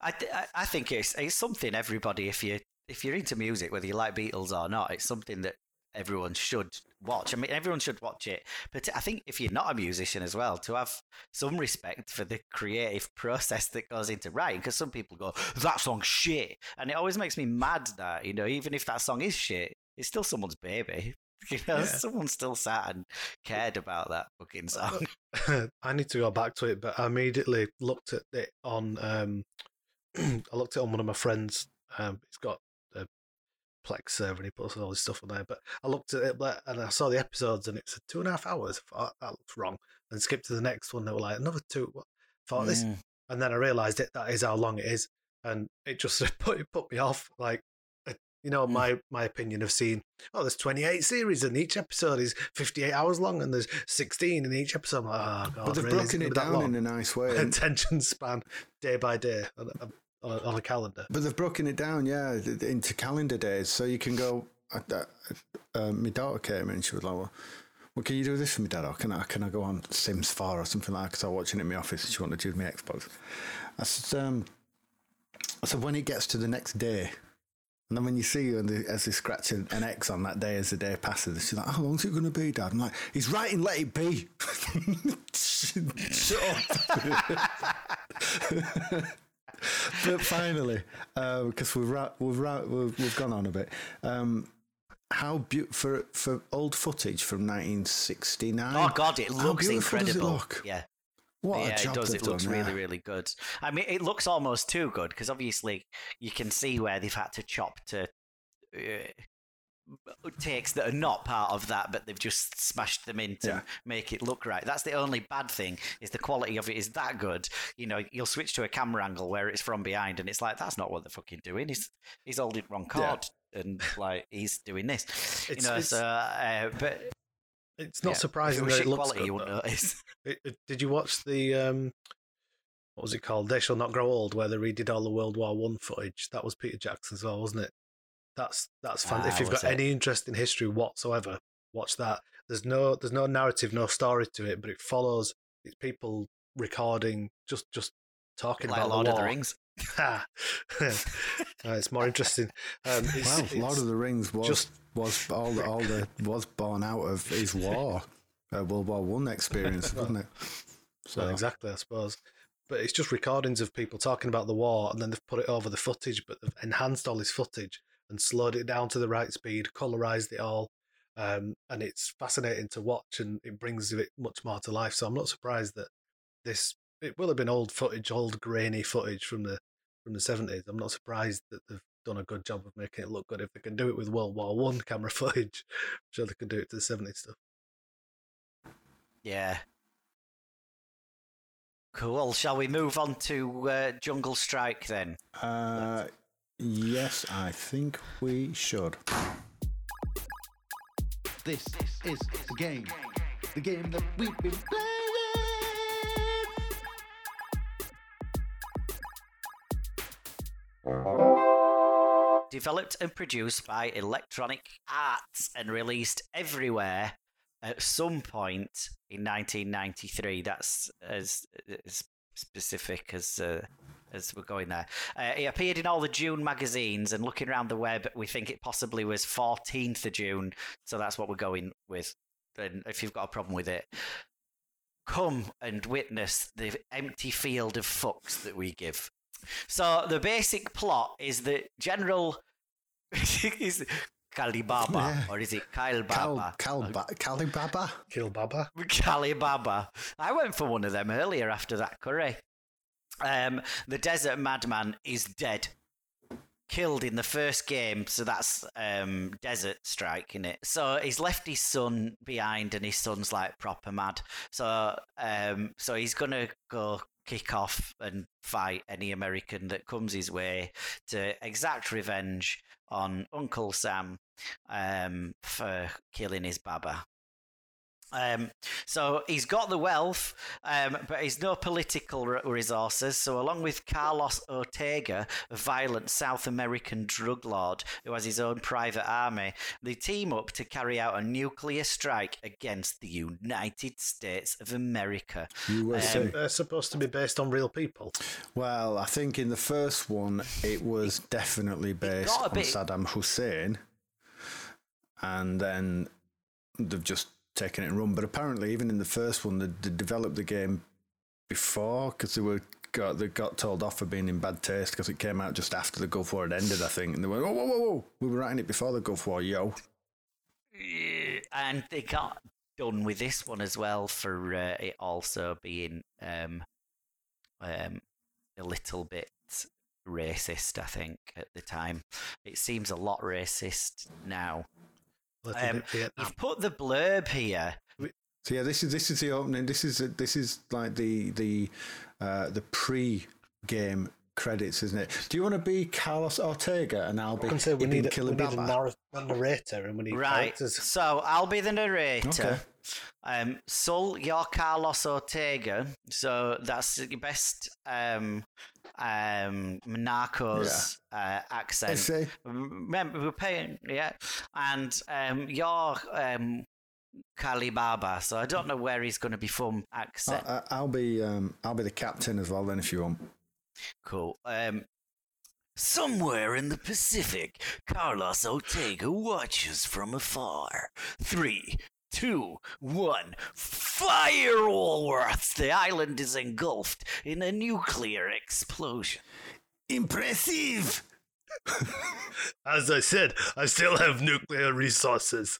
I, I- I think it's it's something everybody if you if you're into music whether you like Beatles or not it's something that everyone should watch. I mean everyone should watch it, but I think if you're not a musician as well to have some respect for the creative process that goes into writing because some people go that song's shit and it always makes me mad that you know even if that song is shit it's still someone's baby. You know, Yeah. someone still sat and cared about that fucking song. I need to go back to it, but I immediately looked at it on. Um, I looked it on one of my friends. Um, he's got a Plex server and he puts all his stuff on there. But I looked at it and I saw the episodes and it's two and a half hours. I thought that looks wrong. And skipped to the next one. They were like another two. What? Thought this, and then I realised it. That is how long it is, and it just put it put me off. Like, uh, you know, Mm. my my opinion of seeing. Oh, there's 28 series, and each episode is 58 hours long, and there's 16 in each episode. I'm like, oh god, but they've really? Broken it down in a nice way. attention span day by day on a, on a, calendar. But they've broken it down, yeah, into calendar days, so you can go. Uh, uh, my daughter came in and she was like, "Well, well can you do this for me, Dad? Or can I can I go on Sims 4 or something like?" that? Because I was watching it in my office and she wanted to use my Xbox. I said, um, I said, when it gets to the next day, And then when you see her and the, as they scratch an, an X on that day as the day passes, she's like, "How long's it going to be, Dad?" I'm like, "He's writing Let It Be." Shut up. but finally, because uh, we've, ra- we've, ra- we've we've gone on a bit. Um, how beautiful for for old footage from 1969. Oh God, it looks does it incredible. look? Yeah, What yeah, a job it does. It looks done, really, yeah. really good. I mean, it looks almost too good because obviously you can see where they've had to chop to uh, takes that are not part of that, but they've just smashed them in to Yeah. make it look right. That's the only bad thing is the quality of it is that good. You know, you'll switch to a camera angle where it's from behind, and it's like that's not what they're fucking doing. He's he's holding wrong cord. And like he's doing this, you know. it's- So, uh, but It's not yeah, surprising that it looks quality, good. you notice. It- it- Did you watch the um, what was it called? They shall not grow old, where they redid all the World War One footage. That was Peter Jackson's, as well, wasn't it? That's that's fun. Ah, if you've got it? any interest in history whatsoever, watch that. There's no there's no narrative, no story to it, but it follows. It's people recording, just just talking like about Lord the of the. Rings. Ha. Uh, it's more interesting. Um, it's, Well, it's- Lord of the Rings was just- was all the, all the was born out of his war, uh, World War One experience, wasn't it? So Well, exactly, I suppose. But it's just recordings of people talking about the war, and then they've put it over the footage, but they've enhanced all this footage and slowed it down to the right speed, colorized it all, um, and it's fascinating to watch, and it brings it much more to life. So I'm not surprised that this it will have been old footage, old grainy footage from the from the 70s. I'm not surprised that they've done a good job of making it look good. If they can do it with World War One camera footage, I'm sure they can do it to the 70s stuff. Yeah. Cool. Shall we move on to uh, Jungle Strike then? uh, yes, I think we should. This is the game. The game that we've been playing. Developed and produced by Electronic Arts and released everywhere at some point in 1993. That's as, as specific as. Uh, as we're going there, uh, it appeared in all the June magazines, and looking around the web, we think it possibly was 14th of June. So that's what we're going with. And if you've got a problem with it, come and witness the empty field of fucks that we give. So the basic plot is that General is Kalibaba, Yeah. or is it Kyle Cal, Baba? Cal, ba- Calibaba. Kill Baba. Kalibaba. I went for one of them earlier after that curry. Um, the desert madman is dead. Killed in the first game, so that's um, Desert Strike in it. So he's left his son behind, and his son's like proper mad. So, um, so he's gonna go kick off and fight any American that comes his way to exact revenge on Uncle Sam um, for killing his baba. Um, so he's got the wealth, um, but he's no political re- resources. So, along with Carlos Ortega, a violent South American drug lord who has his own private army, they team up to carry out a nuclear strike against the United States of America. USA. Um, They're supposed to be based on real people. Well, I think in the first one it was definitely based on bit- Saddam Hussein, and then they've just taken it and run. But apparently, even in the first one, they, they developed the game before because they were got they got told off for being in bad taste because it came out just after the Gulf War had ended, I think, and they went, "Whoa, whoa, whoa, whoa! We were writing it before the Gulf War, yo." And they got done with this one as well for uh, it also being um, um, a little bit racist. I think at the time, it seems a lot racist now. Little Um, bit Vietnam. You've put the blurb here. So yeah, this is this is the opening. This is this is like the the uh, the pre-game credits, isn't it? Do you want to be Carlos Ortega and I'll I be can say we Ibn need, a, we need a, narr- a narrator and we need Right. characters. So I'll be the narrator. Okay. Um, Sol, you're Carlos Ortega. So that's your best um, um, Narcos uh, accent. Essay. Remember, we're paying, yeah. And um, you're um, Kalibaba, so I don't know where he's going to be from accent. I, I- I'll be um, I'll be the captain as well then if you want. Cool. Um, Somewhere in the Pacific, Carlos Ortega watches from afar. Three, two, one, fire, Walworths! The island is engulfed in a nuclear explosion. Impressive. As I said, I still have nuclear resources.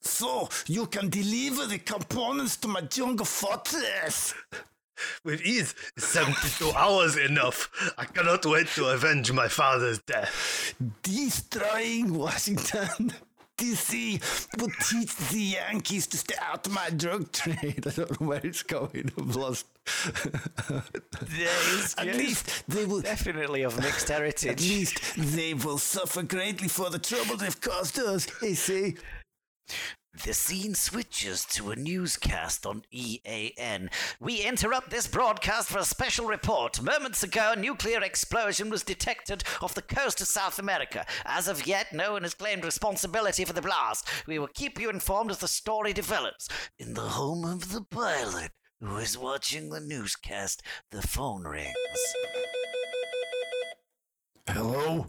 So you can deliver the components to my jungle fortress. With ease, 72 hours enough. I cannot wait to avenge my father's death. Destroying Washington. DC will teach the Yankees to stay out of my drug trade. I don't know where it's going. I've lost. Yes, At yes. least they will. Definitely of mixed heritage. At least they will suffer greatly for the trouble they've caused us. You see. The scene switches to a newscast on EAN. We interrupt this broadcast for a special report. Moments ago, a nuclear explosion was detected off the coast of South America. As of yet, no one has claimed responsibility for the blast. We will keep you informed as the story develops. In the home of the pilot who is watching the newscast, the phone rings. Hello.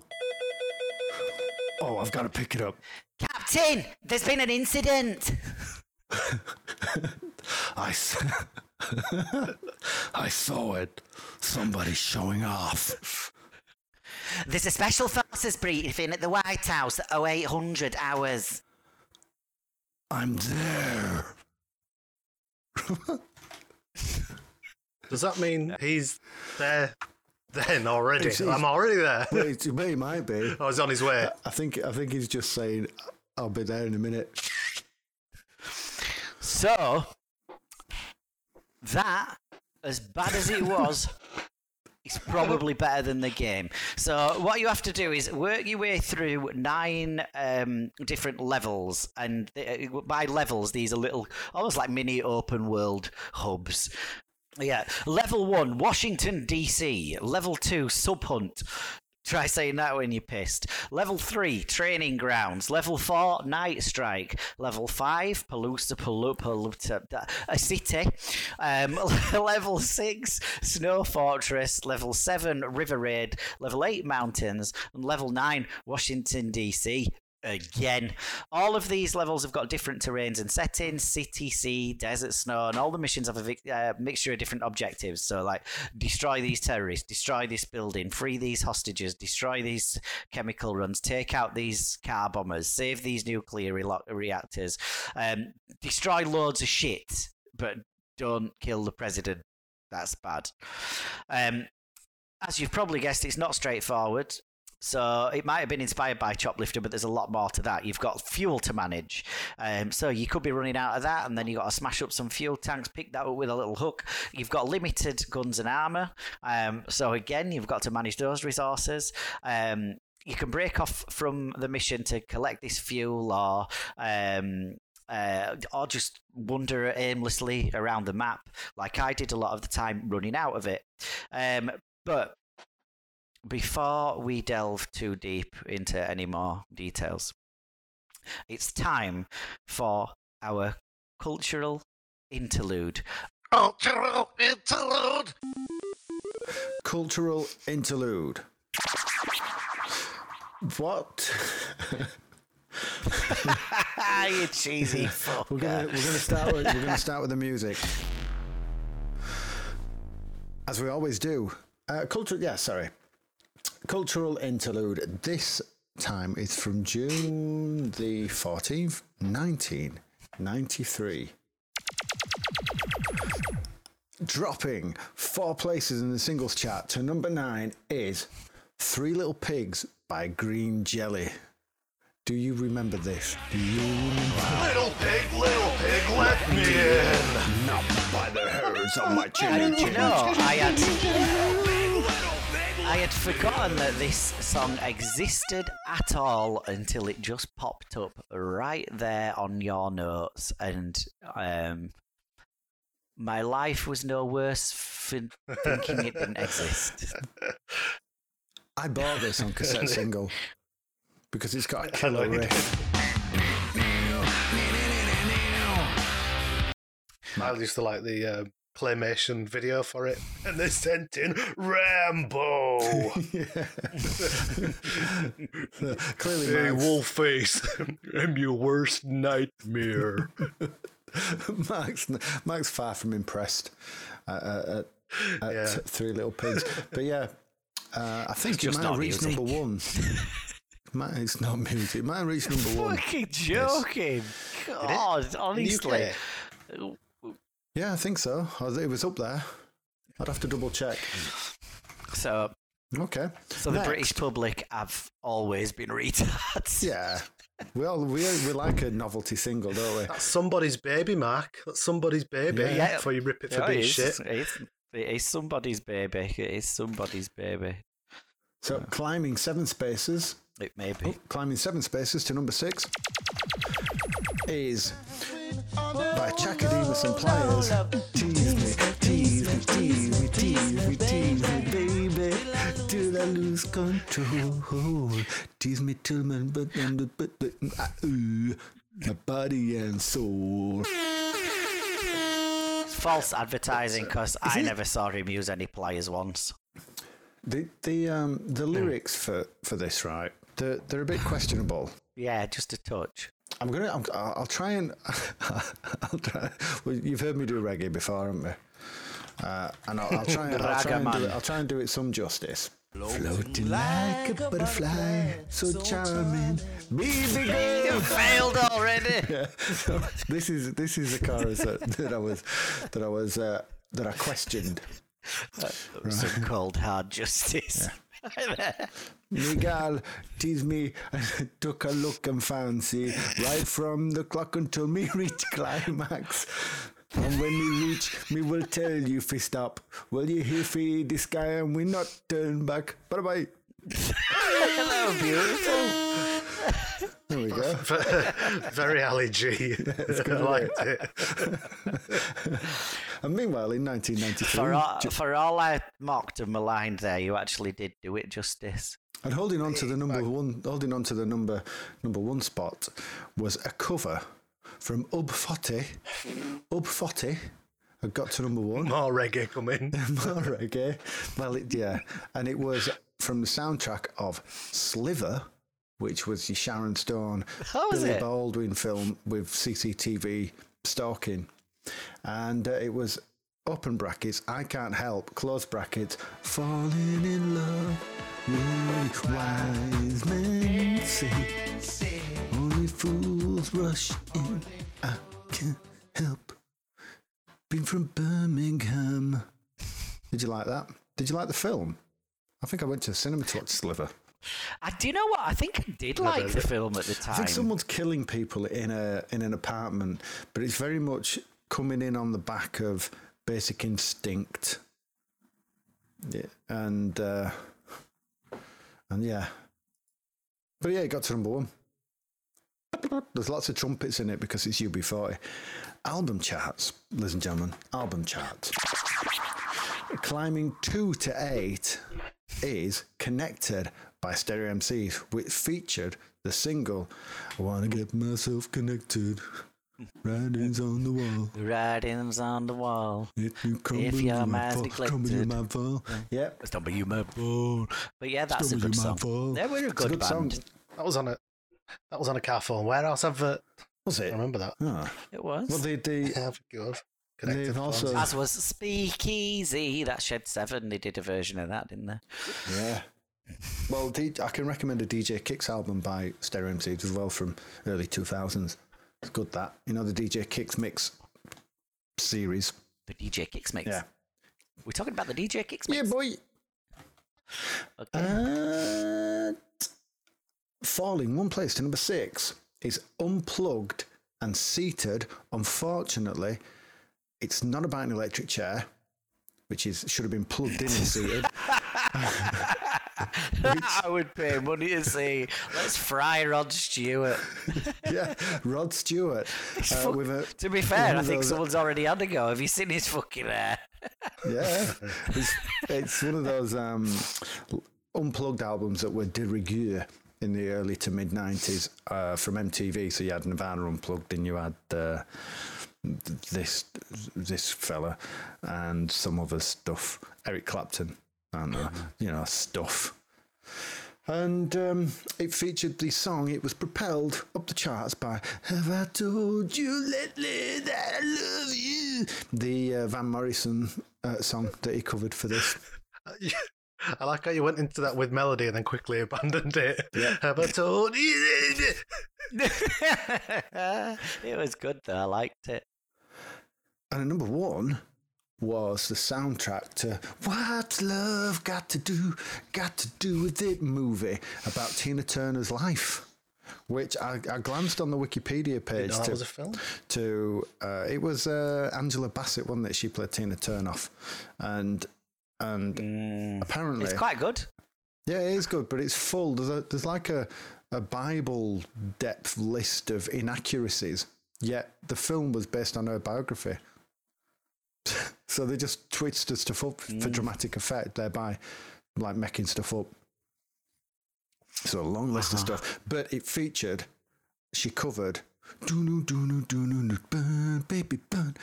Oh, I've got to pick it up. Captain, there's been an incident. I, s- I saw it. Somebody showing off. There's a special forces briefing at the White House at 0800 hours. I'm there. Does that mean he's there then already? It's- it's- I'm already there. Well, it, he might be. I was on his way. I think I think he's just saying, "I'll be there in a minute." So, that, as bad as it was, is probably better than the game. So, what you have to do is work your way through nine um, different levels. And uh, by levels, these are little, almost like mini open world hubs. Yeah. Level one, Washington, D.C. Level two, Sub Hunt. Try saying that when you're pissed. Level 3, Training Grounds. Level 4, Night Strike. Level 5, Palusa Palupa, a city. Um, level 6, Snow Fortress. Level 7, River Raid. Level 8, Mountains. And level 9, Washington, D.C. Again, all of these levels have got different terrains and settings city, sea, desert, snow, and all the missions have a vic- uh, mixture of different objectives. So, like, destroy these terrorists, destroy this building, free these hostages, destroy these chemical runs, take out these car bombers, save these nuclear relo- reactors, um, destroy loads of shit, but don't kill the president. That's bad. Um, as you've probably guessed, it's not straightforward. So it might have been inspired by Choplifter, but there's a lot more to that. You've got fuel to manage, um, so you could be running out of that, and then you've got to smash up some fuel tanks, pick that up with a little hook. You've got limited guns and armor, um, so again, you've got to manage those resources. Um, you can break off from the mission to collect this fuel, or um, uh, or just wander aimlessly around the map, like I did a lot of the time, running out of it. Um, but before we delve too deep into any more details, it's time for our cultural interlude. Cultural interlude. Cultural interlude. What? you cheesy fucker. We're gonna we're gonna start with we're gonna start with the music, as we always do. Uh, culture, yeah, sorry. Cultural interlude. This time is from June the fourteenth, nineteen ninety three. Dropping four places in the singles chart to number nine is Three Little Pigs by Green Jelly. Do you remember this? Do you remember? Little pig, little pig, let me in. Not by the hairs on my I chinny didn't chin. know I had. I had forgotten that this song existed at all until it just popped up right there on your notes, and um, my life was no worse for thinking it didn't exist. I bought this on cassette single because it's got a killer know you riff. I used to like the uh, claymation video for it, and they sent in Rambo. Clearly, hey, Mark's, Wolfface, I'm your worst nightmare. Mark's, Mark's far from impressed at, at, at Yeah. Three Little Pigs. But yeah, uh, I think it might not have reached music. number one. Might- it's not music. It might have reached number one. Fucking joking. God, honestly. UK. Yeah, I think so. It was up there. I'd have to double check. So, Okay. so the British public have always been retards. Yeah. Well, we, we like a novelty single, don't we? That's somebody's baby, Mark. That's somebody's baby. Yeah. Yeah. Before you rip it for Yeah, being shit. It is, it is somebody's baby. It is somebody's baby. So climbing seven spaces, It may be. oh, climbing seven spaces to number six is by Chaka Demus and Pliers. Tease me, tease me, tease me, tease me, tease me, baby, till I lose control. Tease me till my but but but my body and soul. False advertising because I never saw him use any pliers once. The the um the lyrics for for this right, they're they're a bit questionable. Yeah, just a touch. I'm gonna. I'm, I'll try and. I'll try. Well, you've heard me do reggae before, haven't we? Uh, and I'll, I'll try. And, I'll, try and do it, I'll try and do it some justice. Floating like a butterfly, so charming, baby girl. You failed already. Yeah. So this is this is the chorus that, that I was that I was uh, that I questioned. Some cold hard justice. Me gal tease me, took a look and fancy, right from the clock until me reach climax. And when me reach, me will tell you fi stop. Will you hear fi the sky and we not turn back? Bye bye. Hello, beautiful. There we go. Very Ali G. I liked it. And meanwhile, in 1993, For all, for all I mocked and maligned there, you actually did do it justice. and holding on to the number one, holding on to the number number one spot was a cover from Ub Fotty. Ub Fotty had got to number one. More reggae coming. More reggae. Well, it, yeah. And it was from the soundtrack of Sliver, which was the Sharon Stone, Oh, was Billy it? Baldwin film with CCTV stalking. And uh, it was open brackets, I can't help, close brackets, falling in love with wise men say, only fools rush in, I can't help. Been from Birmingham. Did you like that? Did you like the film? I think I went to the cinema to watch Sliver. I do you know what? I think I did like the film at the time. I think someone's killing people in a in an apartment, but it's very much coming in on the back of Basic Instinct. Yeah, and uh, and yeah, but yeah, it got to number one. There's lots of trumpets in it because it's UB40. Album charts, ladies and gentlemen, album charts. Climbing two to eight is connected by Stereo MCs, which featured the single I Wanna Get Myself Connected. Writings on the wall. Writings on the wall. If you come If your my mind's fall, come with neglected. my fall. Yep. Stumble you my bone. But yeah, that's a Stumble good song. fall. They were a It's good, good band. song. That was on a that was on a car phone warehouse advert. Was I it? I remember that. Oh. It was. Well, they, they, Yeah, I think it was. Connected They've also- As was Speakeasy. That Shed 7, they did a version of that, didn't they? yeah. Well, D- I can recommend a DJ Kicks album by Stereo MCs as well from early 2000s. It's good that. You know, the DJ Kicks mix series. The DJ Kicks mix. Yeah. We're talking about the DJ Kicks Mix? Yeah, boy. Okay. And falling one place to number six is unplugged and seated. Unfortunately, it's not about an electric chair, which is should have been plugged in and seated. I would pay money to see. Let's fry Rod Stewart. yeah, Rod Stewart uh, with a. To be fair, I think those- someone's already had a go. Have you seen his fucking hair? Yeah, it's, it's one of those um, unplugged albums that were de rigueur in the early to mid '90s uh, from MTV. So you had Nirvana unplugged, and you had uh, this this fella and some other stuff. Eric Clapton and uh, you know stuff. And um, it featured the song. It was propelled up the charts by "Have I Told You Lately That I Love You," the uh, Van Morrison uh, song that he covered for this. I like how you went into that with melody and then quickly abandoned it. Have I told you? it was good though. I liked it. And at number one was the soundtrack to What's Love Got to Do, Got to Do with It movie about Tina Turner's life. Which I, I glanced on the Wikipedia page know that to, was a film? to uh, it was uh, Angela Bassett, wasn't it? She played Tina Turnoff, and and apparently It's quite good. yeah, it is good, but it's full. There's a, there's like a a Bible depth list of inaccuracies. Yet the film was based on her biography, so they just twisted stuff up for dramatic effect, thereby like making stuff up. So a long list of stuff, but it featured. She covered. "Do-no, do-no, do-no, no, burn, baby burn.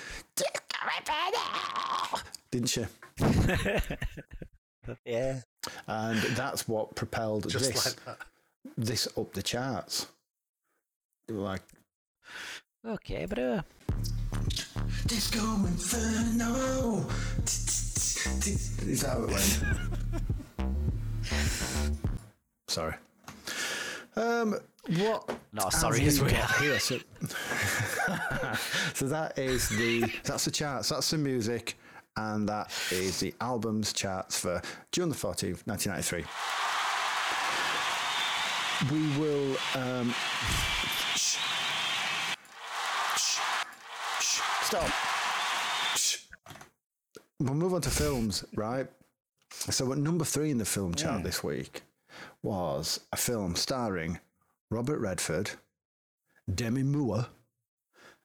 Didn't she? Yeah. And that's what propelled Just this. like this up the charts. Like Okay, but uh, Disco Inferno. Is that how it went? Sorry. Um, what? not sorry as we we got are. here? So, so that is the that's the charts. That's the music, and that is the albums charts for June the fourteenth, nineteen ninety three. We will. Um, shh. Shh. Shh. Stop. Shh. We'll move on to films, right? So, at number three in the film chart this week was a film starring Robert Redford, Demi Moore,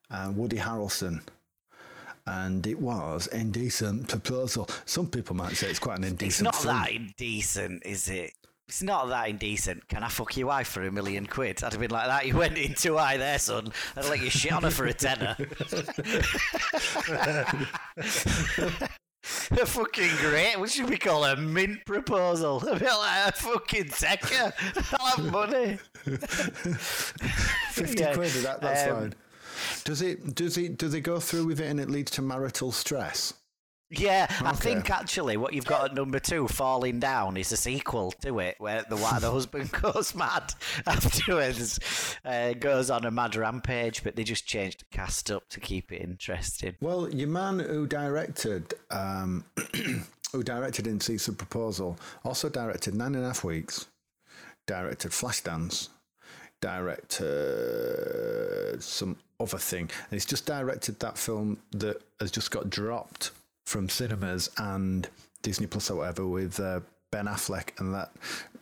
and Woody Harrelson. And it was indecent proposal. Some people might say it's quite an indecent. It's not film. that indecent, is it? It's not that indecent. Can I fuck your wife for a million quid? I'd have been like that. You went in too high there, son. I'd let you shit on her for a tenner. a fucking great. What should we call a mint proposal? A bit like a fucking taker. I'll have money. 50 Yeah, quid, that, that's um, fine. Does it, does it, do they go through with it and it leads to marital stress? Yeah, I think actually what you've got at number two, Falling Down, is a sequel to it, where the the husband goes mad afterwards, uh, goes on a mad rampage, but they just changed the cast up to keep it interesting. Well, your man who directed, um, who directed Indecent Proposal, also directed Nine and a Half Weeks, directed Flashdance, directed some other thing, and he's just directed that film that has just got dropped from cinemas and Disney Plus or whatever with uh, Ben Affleck and that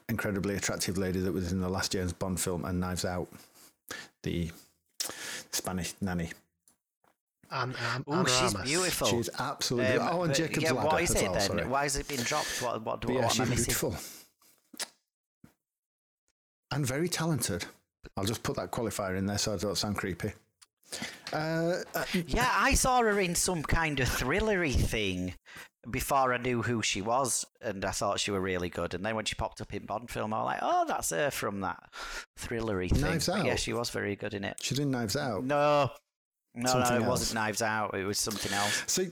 incredibly attractive lady that was in the last James Bond film and Knives Out, the Spanish nanny. And, um, Oh, Anna she's Amas. beautiful. She's absolutely. Um, oh, and but, Jacob's yeah, Ladder what is as it well, then? sorry. Why has it been dropped? What, what, But what, yeah, am she's missing? beautiful and very talented. I'll just put that qualifier in there so I don't sound creepy. Uh, uh, Yeah, I saw her in some kind of thrillery thing before I knew who she was, and I thought she were really good. And then when she popped up in Bond film, I was like, "Oh, that's her from that thrillery thing." Knives But Yeah, she was very good in it. she's in Knives Out. No, no, Something no, it else. wasn't Knives Out. It was something else. So,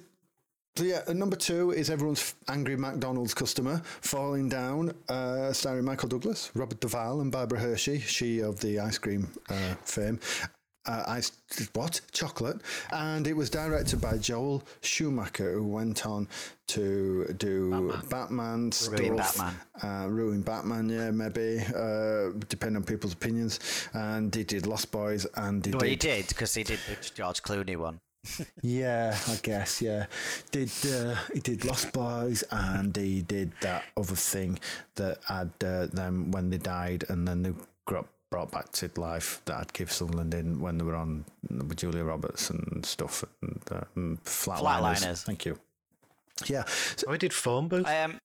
so yeah, number two is everyone's angry McDonald's customer, Falling Down, uh, starring Michael Douglas, Robert Duvall, and Barbara Hershey, she of the ice cream uh, fame. Uh, ice, what? Chocolate. And it was directed by Joel Schumacher, who went on to do Batman, stuff. Ruin Batman. Uh, ruin Batman, yeah, maybe, uh, depending on people's opinions. And he did Lost Boys, and he But did he did because he did the George Clooney one. yeah, I guess. Yeah, did uh, he did Lost Boys and he did that other thing that had uh, them when they died and then they got brought back to life that had Keith Sutherland in when they were on with Julia Roberts and stuff and, uh, and Flatliners. Flatliners. Thank you. Yeah, so, Oh, he did Phone Booth. Um,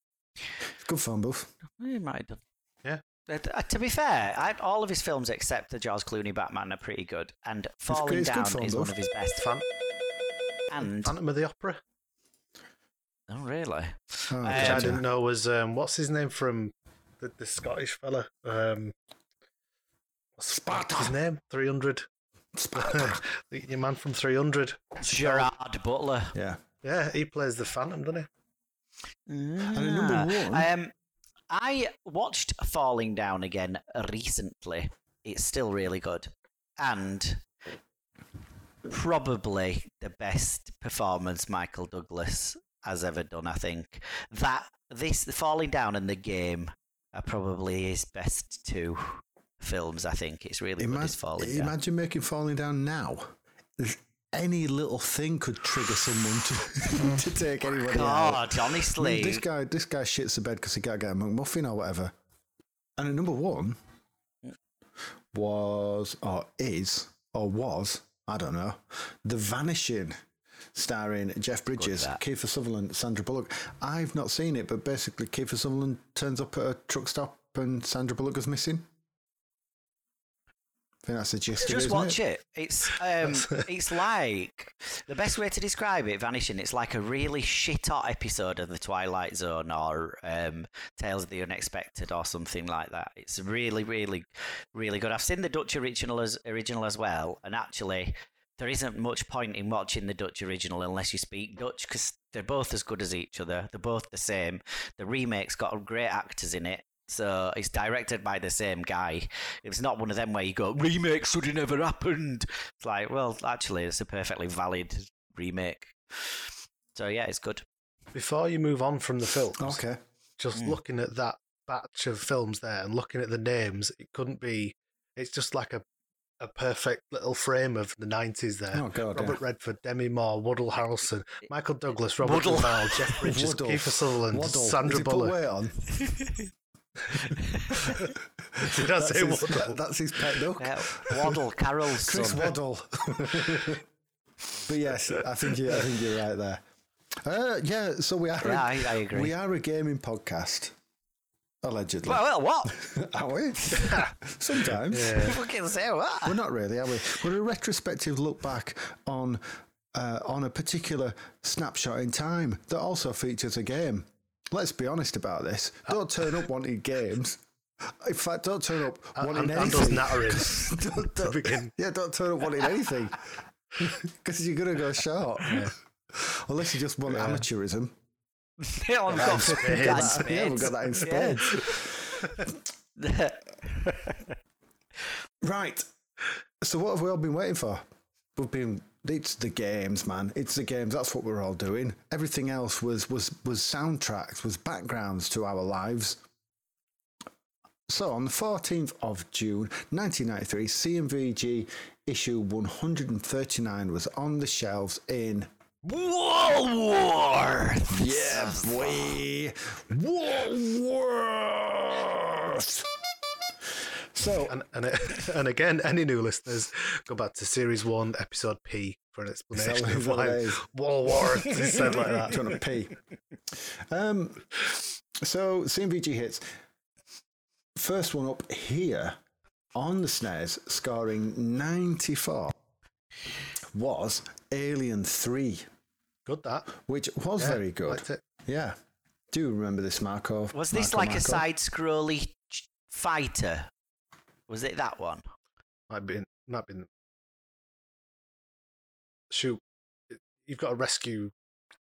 good phone booth. he might have done. Yeah. Uh, to be fair, I, all of his films except the George Clooney Batman are pretty good, and Falling it's good Down is though. one of his best. Fan- And Phantom of the Opera, oh, really? Oh, which I Um, didn't know was um, what's his name from the, the Scottish fella. Um, what's his name? Three hundred. Your man from Three Hundred. Gerard Butler. yeah. Yeah, he plays the Phantom, doesn't he? And number one, Um, I watched Falling Down again recently. It's still really good, and probably the best performance Michael Douglas has ever done. I think that this the Falling Down and the Game are probably his best two films. I think it's really good. ima- Is Falling Down. imagine making falling down now. Any little thing could trigger someone to, to take anybody out. God, honestly, this guy, this guy shits the bed because he can't get a McMuffin or whatever. And at number one was, or is, or was, I don't know, The Vanishing, starring Jeff Bridges. Kiefer Sutherland, Sandra Bullock. I've not seen it, but basically Kiefer Sutherland turns up at a truck stop and Sandra Bullock is missing. Think that's the gist it, Just isn't watch it. It's um, it's like the best way to describe it. Vanishing. It's like a really shit hot episode of the Twilight Zone or um, Tales of the Unexpected or something like that. It's really, really, really good. I've seen the Dutch original as original as well, and actually. There isn't much point in watching the Dutch original unless you speak Dutch because they're both as good as each other. They're both the same. The remake's got great actors in it, so it's directed by the same guy. It's not one of them where you go, remake should have never happened. It's like, well, actually, it's a perfectly valid remake. So yeah, it's good. Before you move on from the films, Okay. just Mm. looking at that batch of films there and looking at the names, it couldn't be. It's just like a a perfect little frame of the nineties there. Oh, God. Robert yeah. Redford, Demi Moore, Woodall Harrelson, Michael Douglas, Robert Woodall. Duvall, Jeff Bridges, Woodall. Kiefer Sutherland, Waddle. Sandra Has he put Bullock. weight on? Did I That's say his, Woodall? that's his pet duck. Yeah, Waddle, Carol's Chris son. Waddle. but yes, I think you, I think you're right there. Uh, yeah, so we are. Yeah, a, I, I agree. We are a gaming podcast, allegedly. Well, well, what? are we? Sometimes. Yeah. Fucking say what? We're not really, are we? We're a retrospective look back on uh, on a particular snapshot in time that also features a game. Let's be honest about this. Don't turn up wanting games. In fact, don't turn up wanting And, and does anything. nattering don't, don't, begin. yeah, don't turn up wanting anything because you're gonna go short. Unless you just want amateurism. Yeah, I've got spades. got Yeah, we've got that in spades. spades. Right. So what have we all been waiting for? We've been. It's the games, man. It's the games. That's what we're all doing. Everything else was was was soundtracks, was backgrounds to our lives. So on the 14th of June 1993, CMVG issue 139 was on the shelves in Walworth. Yeah, boy. Woolworths. So, And and, it, and again, any new listeners, go back to series one, episode P for an explanation of why it is? Walworth is said like that. trying to pee. Um, so CMVG hits. First one up here on the SNES, scoring 94, was Alien 3, Good that. which was Yeah, very good. liked it. Yeah. Do you remember this, Marco? Was this Marco, like a side-scrolly fighter? Was it that one? Might be might be shoot. You've got to rescue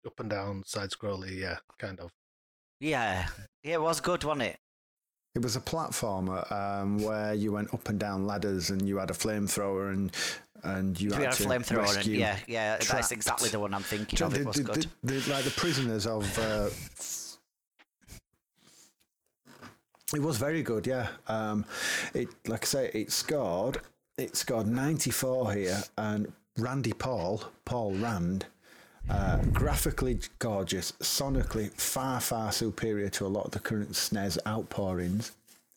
up and down side scrolly, yeah, kind of. Yeah, yeah, it was good, wasn't it? It was a platformer um, where you went up and down ladders and you had a flamethrower and and you We had had a flamethrower, and rescue yeah, yeah, that's exactly the one I'm thinking Do of. It the- was the- good. the- the- like the prisoners of. Uh, it was very good, yeah. Um, it like I say, it scored. It scored ninety four here, and Randy Paul, Paul Rand, uh, graphically gorgeous, sonically far far superior to a lot of the current SNES outpourings.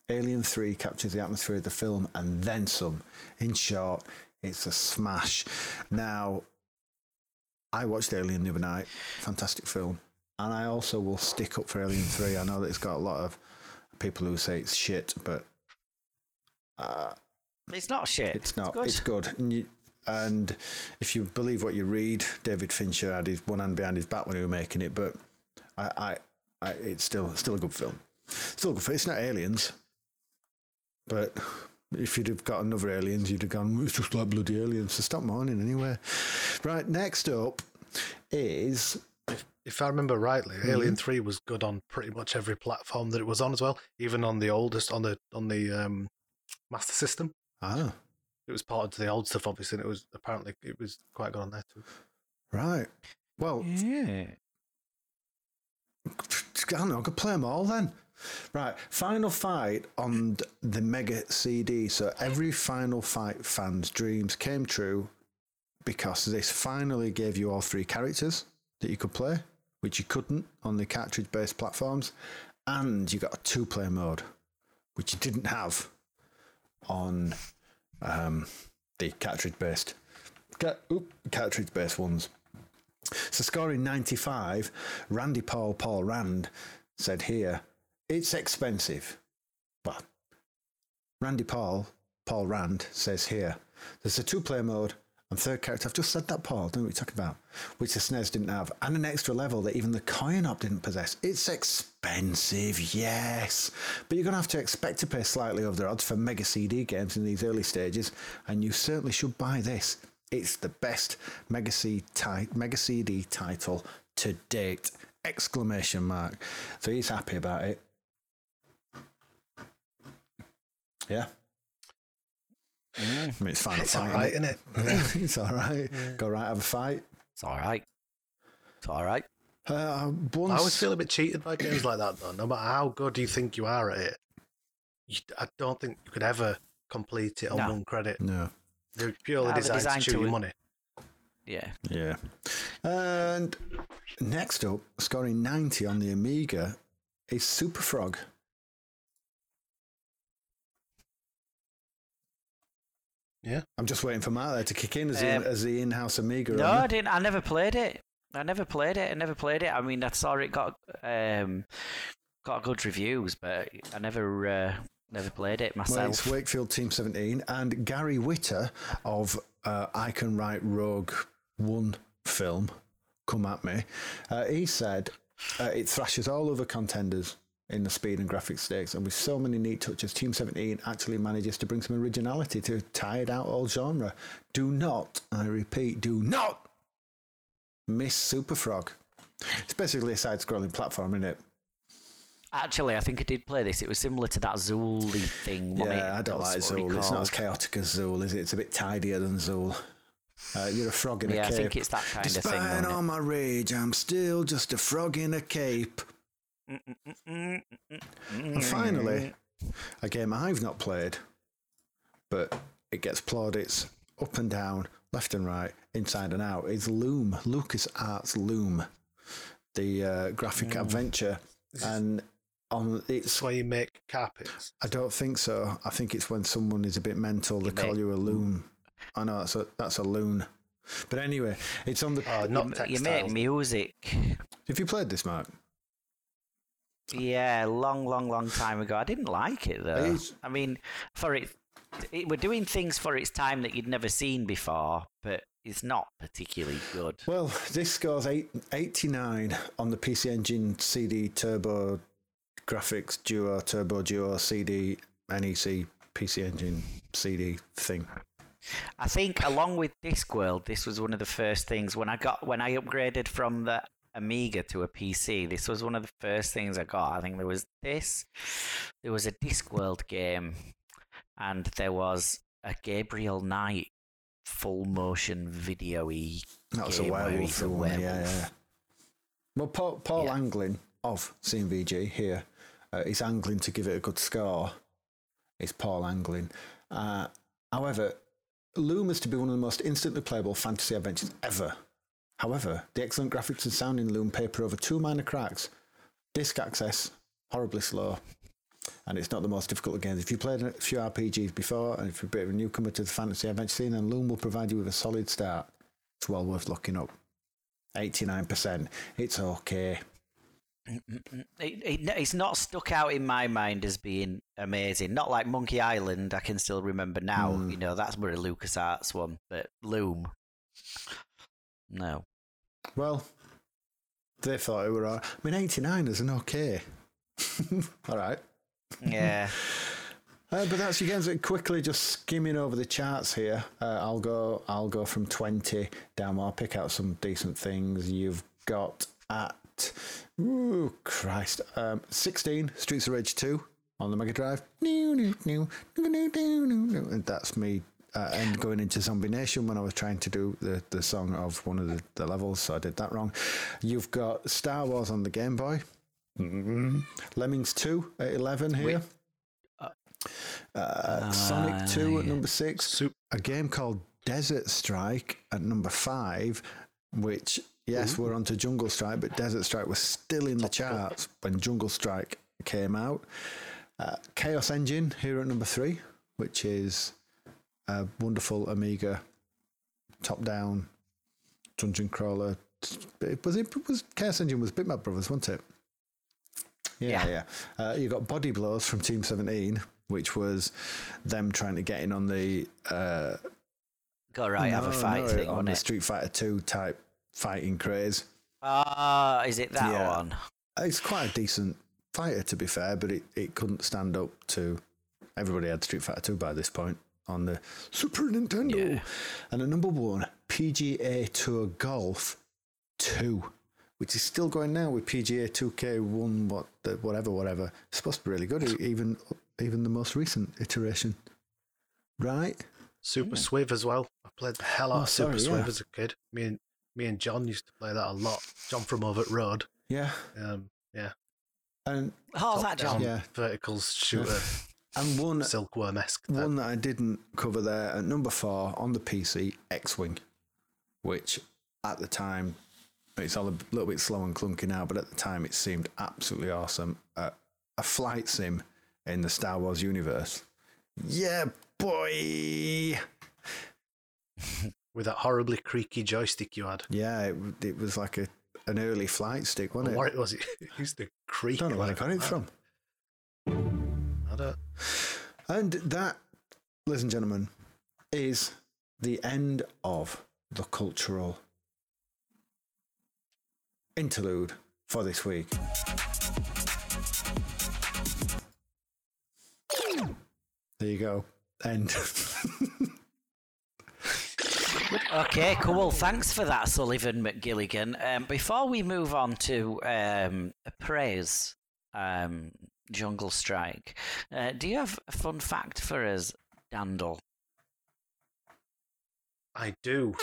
Alien Three captures the atmosphere of the film and then some. In short, it's a smash. Now, I watched Alien the other night. Fantastic film. And I also will stick up for Alien 3. I know that it's got a lot of people who say it's shit, but uh, It's not shit. it's not. good. It's good. And you, And if you believe what you read, David Fincher had his one hand behind his back when he was making it, but I, I, I it's still still a good film. Still a good film. It's not aliens, but if you'd have got another aliens, you'd have gone, it's just like bloody aliens. So stop moaning anyway. Right, next up is If I remember rightly, Alien Three was good on pretty much every platform that it was on as well, even on the oldest on the on the um, Master System. ah It was part of the old stuff, obviously, and it was apparently it was quite good on there too. right. Well, Yeah. I don't know, I could play them all then. Right, Final Fight on the Mega CD. So every Final Fight fan's dreams came true because this finally gave you all three characters that you could play, which you couldn't on the cartridge based platforms. And you got a two player mode, which you didn't have on um, the cartridge based cartridge based ones. So scoring 95, Randy Paul, Paul Rand said here, it's expensive. But Randy Paul, Paul Rand says here, there's a two player mode and third character. I've just said that, Paul, don't know what you're talking about, which the SNES didn't have, and an extra level that even the coin op didn't possess. It's expensive, yes, but you're going to have to expect to pay slightly over the odds for Mega CD games in these early stages, and you certainly should buy this. It's the best Mega, C ti- Mega CD title to date! Exclamation mark. So he's happy about it. Yeah. I mean, it's fine. It's all right, isn't it? it's all right. Go right, have a fight. It's all right. It's all right. Uh, I once, always feel a bit cheated by games like that, though. No matter how good you think you are at it, you, I don't think you could ever complete it on No. one credit. no, They're purely they're designed, designed to chew to your money. Yeah. yeah. And next up, scoring 90 on the Amiga, is Super Frog. Yeah. I'm just waiting for Matt there to kick in as, the, Um, as the in-house Amiga. No, I didn't. I never played it. I never played it. I never played it. I mean, I saw it got um, got good reviews, but I never uh, never played it Well, myself. it's Wakefield Team 17 and Gary Whitta of uh, I Can Write Rogue One film, Come At Me. Uh, he said uh, it thrashes all other contenders in the speed and graphics stakes, and with so many neat touches, Team 17 actually manages to bring some originality to a tired out old genre. Do not, I repeat, do not miss Super Frog. It's basically a side scrolling platform, isn't it? Actually, I think I did play this. It was similar to that Zool thing. Yeah, it? I don't like That's Zool. It's not as chaotic as Zool, is it? It's a bit tidier than Zool. Uh, you're a frog in Yeah, a I cape. think it's that kind of Despite thing. wasn't it? all my rage, I'm still just a frog in a cape. And finally, a game I've not played, but it gets plaudits up and down, left and right, inside and out, is Loom, Lucas Arts Loom, the uh, graphic adventure. And on it's why you make carpets. I don't think so. I think it's when someone is a bit mental, they call you a loon. I know that's a that's a loon. But anyway, it's on the. Oh, You not m- you make music. Have you played this, Mark? Yeah, long, long, long time ago. I didn't like it though. It's- I mean, for it, it, we're doing things for its time that you'd never seen before, but it's not particularly good. Well, this scores eight, 89 on the PC Engine CD Turbo Graphics Duo Turbo Duo CD NEC PC Engine CD thing. I think along with Discworld, this was one of the first things when I got when I upgraded from the Amiga to a PC. This was one of the first things I got. I think there was this, there was a Discworld game, and there was a Gabriel Knight full motion video-y That was a werewolf a film, yeah, werewolf. yeah. Well, Paul, Paul Yeah. Anglin of CMVG here uh, is angling to give it a good score. It's Paul Anglin. Uh, however, Loom is to be one of the most instantly playable fantasy adventures ever. However, the excellent graphics and sound in Loom paper over two minor cracks. Disc access, horribly slow. And it's not the most difficult of games. If you played a few RPGs before, and if you're a bit of a newcomer to the fantasy adventure scene, then Loom will provide you with a solid start. It's well worth looking up. 89%. It's okay. it, it, it's not stuck out in my mind as being amazing. Not like Monkey Island, I can still remember now. Mm. You know, that's more a LucasArts one, but Loom, no. Well, they thought it were all right. I mean, 89 is an okay. all right. Yeah. Uh, but that's you guys quickly just skimming over the charts here. Uh, I'll go. I'll go from twenty down. I'll pick out some decent things. You've got at ooh Christ, um, sixteen Streets of Rage two on the Mega Drive. And that's me. Uh, and going into Zombie Nation when I was trying to do the, the song of one of the, the levels, so I did that wrong. You've got Star Wars on the Game Boy. Mm. Lemmings 2 at 11 here. Uh, Sonic 2 at number 6. Sup- A game called Desert Strike at number 5, which, yes, we're on to Jungle Strike, but Desert Strike was still in the charts when Jungle Strike came out. Uh, Chaos Engine here at number 3, which is a wonderful Amiga top down dungeon crawler. It was it was Chaos Engine was Bitmap Brothers, wasn't it? Yeah, yeah. Uh, you got Body Blows from Team Seventeen, which was them trying to get in on the uh, Go right, have a no, fight no, thing, on the it? Street Fighter Two type fighting craze. Ah, is it that Yeah. one? It's quite a decent fighter, to be fair, but it, it couldn't stand up to. Everybody had Street Fighter 2 by this point on the Super Nintendo. Yeah. And at number one, PGA Tour Golf 2, which is still going now with PGA 2K1, what, the- whatever, whatever. It's supposed to be really good, even even the most recent iteration. Right? Super Swiv as well. I played the hell out Oh, of Super sorry, Swiv yeah. as a kid. Me and me and John used to play that a lot. John from over at Road. Yeah. Um, yeah. And Oh, that John. Yeah. Verticals shooter, and one silkworm esque. One that I didn't cover there at number four on the PC, X Wing, which at the time, it's all a little bit slow and clunky now, but at the time it seemed absolutely awesome. Uh, a flight sim in the Star Wars universe. Yeah, boy. with that horribly creaky joystick you had. Yeah, it, it was like a an early flight stick, wasn't it? What was it? It used to I creak. don't know where I got it from. I don't. And that, ladies and gentlemen, is the end of the cultural interlude for this week. There you go. End. Okay, cool. Thanks for that, Sullivan McGilligan. Um, before we move on to um, praise um, Jungle Strike, uh, do you have a fun fact for us, Dandel? I do.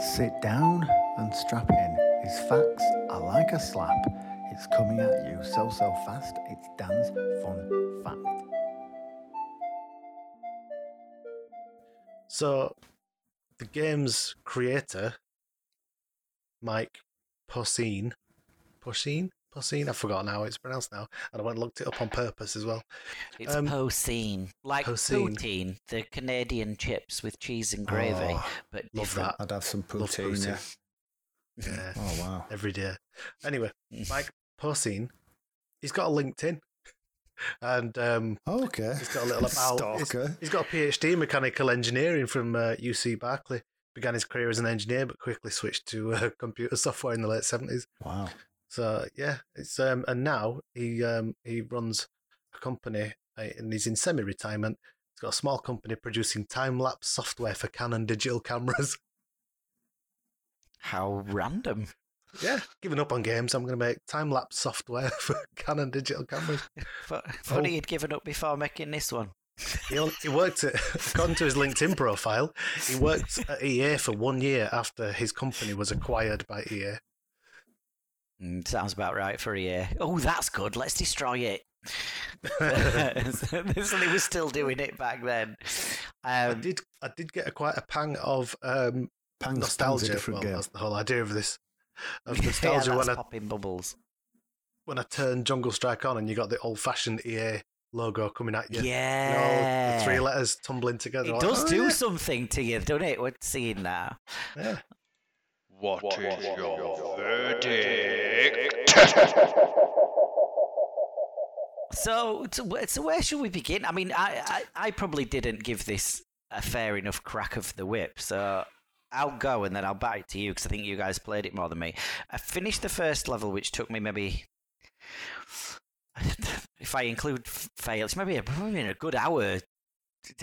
Sit down and strap in. His facts are like a slap. It's coming at you so, so fast. It's Dan's fun fact. So, the game's creator, Mike Posehn, Posehn, Posehn, I forgot now how it's pronounced now, and I went and looked it up on purpose as well. It's Um, poutine, like poutine. poutine, the Canadian chips with cheese and gravy, Oh, but Love different. that I'd have some Love poutine. Yeah. Yeah, Oh wow. every day. Anyway, Mike Posehn, he's got a LinkedIn, and um, Okay. he's got a little about. he's- Stalker. he's got a PhD in mechanical engineering from uh, UC Berkeley. Began his career as an engineer, but quickly switched to uh, computer software in the late seventies. Wow. So yeah, it's um, and now he um, he runs a company uh, and he's in semi-retirement. He's got a small company producing time-lapse software for Canon digital cameras. How random. yeah, giving up on games. I'm going to make time-lapse software for Canon digital cameras. Fu- Funny Oh. he'd given up before making this one. He, he worked at, according to his LinkedIn profile, he worked at EA for one year after his company was acquired by EA. Mm, sounds about right for a year. Oh, that's good. Let's destroy it. so they were still doing it back then. I Um, did I did get a, quite a pang of um, Pangs, Pangs nostalgia. different Well, that's the whole idea of this. Of yeah, nostalgia that's when I popping bubbles. when I turned Jungle Strike on and you got the old fashioned EA logo coming at you. You know, Yeah. the three letters tumbling together. It like, does oh, do yeah. something to you, doesn't it? We're seeing that. Yeah. What is your verdict? So, so, so where should we begin? I mean, I, I, I probably didn't give this a fair enough crack of the whip, so I'll go and then I'll back it to you because I think you guys played it more than me. I finished the first level, which took me maybe, if I include f- fails, maybe a, maybe a good hour,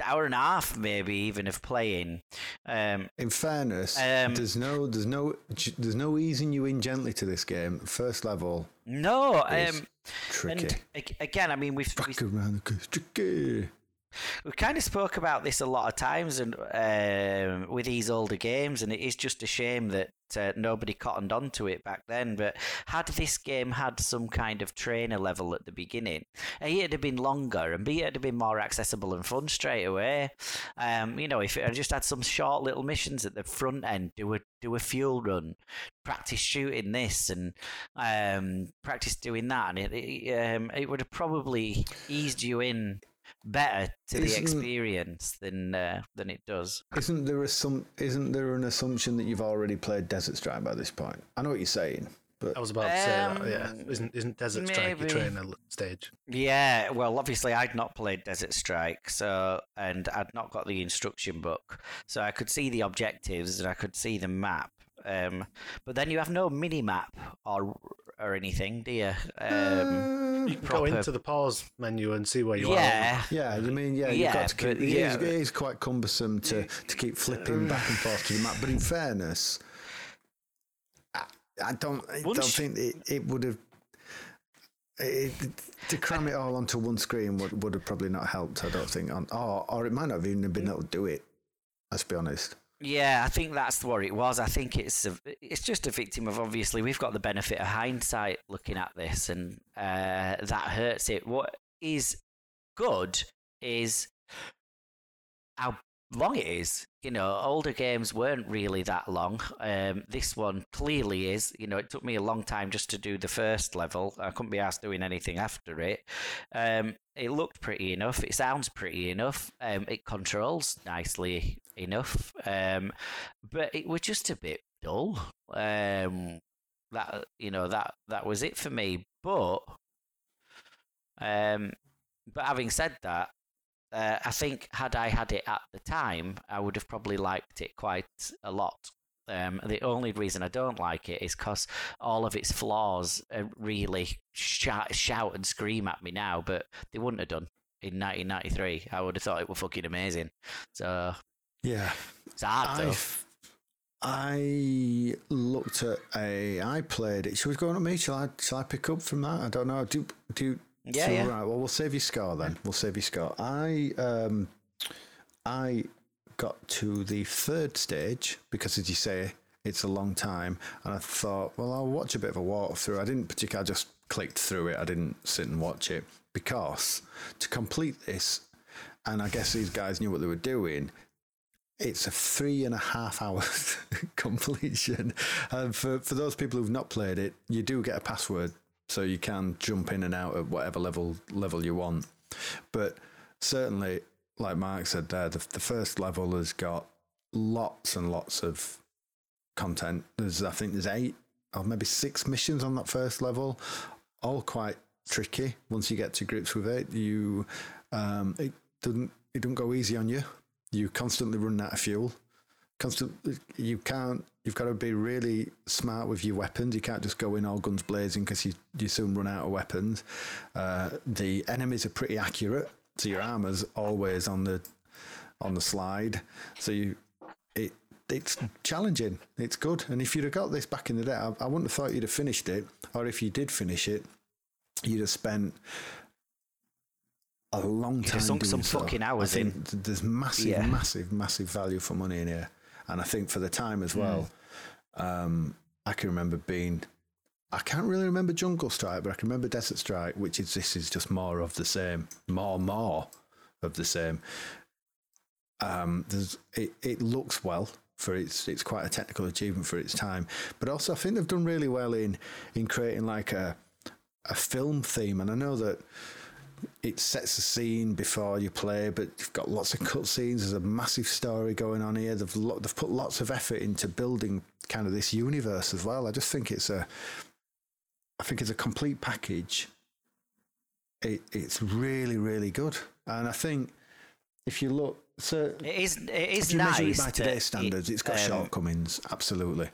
hour and a half, maybe even of playing. Um, In fairness, Um, there's no, there's no, there's no easing you in gently to this game. First level, no, It's um, tricky. again, I mean, we've, we Fuck around the tricky. We kind of spoke about this a lot of times and um, with these older games and it is just a shame that uh, nobody cottoned onto it back then but had this game had some kind of trainer level at the beginning a it'd have been longer and b it'd have been more accessible and fun straight away. Um, you know if it just had some short little missions at the front end do a do a fuel run practice shooting this and um, practice doing that and it, it, um, it would have probably eased you in better to the Isn't- experience than uh, than it does. Isn't there a some? Isn't there an assumption that you've already played Desert Strike by this point? I know what you're saying, but I was about to say that. Um, Yeah. Isn't isn't Desert Strike your trainer stage? Yeah, well, obviously I'd not played Desert Strike, so and I'd not got the instruction book, so I could see the objectives and I could see the map. Um, but then you have no mini map or or anything, do you? Um, You can proper- go into the pause menu and see where you are. yeah, yeah, I mean yeah, you've Yeah, got to keep. but it, yeah. is, it is quite cumbersome to to keep flipping back and forth to the map. But in fairness, I, I don't. I don't Once- think it, it would have. It, to cram it all onto one screen would, would have probably not helped. I don't think, on, or or it might not have even been able to do it. Let's be honest. Yeah, I think that's what it was. I think it's a, it's just a victim of obviously we've got the benefit of hindsight looking at this, and uh, that hurts it. What is good is how long it is. You know, older games weren't really that long. Um, this one clearly is. You know, it took me a long time just to do the first level. I couldn't be asked doing anything after it. Um, it looked pretty enough. It sounds pretty enough. Um, it controls nicely enough. Um, but it was just a bit dull. Um, that you know that that was it for me. But um, but having said that, uh, I think had I had it at the time, I would have probably liked it quite a lot. Um, the only reason I don't like it is because all of its flaws uh, really shout, shout and scream at me now, but they wouldn't have done in 1993. I would have thought it was fucking amazing. So Yeah, it's hard though. I've, I looked at a. I played it. She was going at me. Shall I? Shall I pick up from that? I don't know. Do do. Yeah, so, yeah. Right. Well, we'll save you score then. We'll save you score. I um, I got to the third stage because, as you say, it's a long time, and I thought, well, I'll watch a bit of a walkthrough. I didn't particularly. I just clicked through it. I didn't sit and watch it because to complete this, and I guess these guys knew what they were doing it's a three and a half hour completion. And for, for those people who've not played it, you do get a password, so you can jump in and out at whatever level level you want. But certainly, like Mark said there, the, the first level has got lots and lots of content. There's I think there's eight or maybe six missions on that first level, all quite tricky. Once you get to grips with it, you um, it doesn't it doesn't go easy on you. You constantly run out of fuel. Constant, you can't. You've got to be really smart with your weapons. You can't just go in all guns blazing because you you soon run out of weapons. Uh, the enemies are pretty accurate, so your armor's always on the on the slide. So you it it's challenging. It's good. And if you'd have got this back in the day, I, I wouldn't have thought you'd have finished it. Or if you did finish it, you'd have spent a long time sunk some so. fucking hours in. think th- There's massive, Yeah. massive, massive value for money in here, and I think for the time as well. Um, I can remember being. I can't really remember Jungle Strike, but I can remember Desert Strike, which is this is just more of the same, more, more of the same. Um, there's it, it looks well for its it's quite a technical achievement for its time, but also I think they've done really well in in creating like a a film theme, and I know that it sets a scene before you play, but you've got lots of cutscenes. There's a massive story going on here. They've lo- they've put lots of effort into building kind of this universe as well. I just think it's a, I think it's a complete package. It, it's really really good, and I think if you look, so It is. It is if you nice. measure it by today's it- standards, it's got um, shortcomings, absolutely.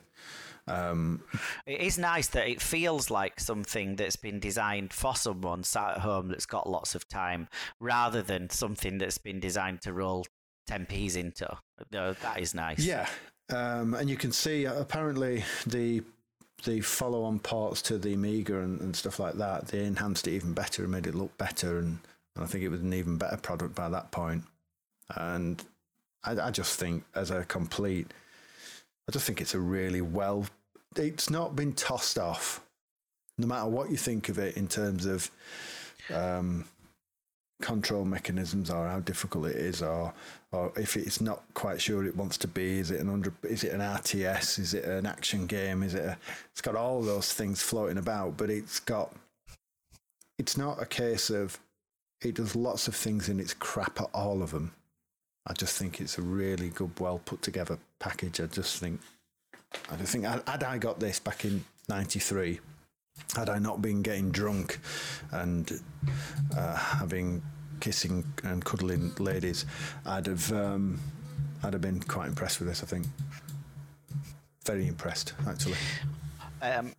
Um, It is nice that it feels like something that's been designed for someone sat at home that's got lots of time, rather than something that's been designed to roll 10p's into. No, that is nice. Yeah, um, and you can see uh, apparently the the follow-on parts to the Amiga and, and stuff like that. They enhanced it even better and made it look better, and, and I think it was an even better product by that point. And I, I just think, as a complete, I just think it's a really well. It's not been tossed off, no matter what you think of it in terms of um, control mechanisms or how difficult it is or or if it's not quite sure it wants to be is it an under is it an RTS is it an action game is it a, it's got all those things floating about but it's got it's not a case of it does lots of things and it's crap at all of them I just think it's a really good well put together package I just think I just think had, I got this back in 93 had I not been getting drunk and uh, having kissing and cuddling ladies, I'd have um, I'd have been quite impressed with this. I think very impressed actually. Um,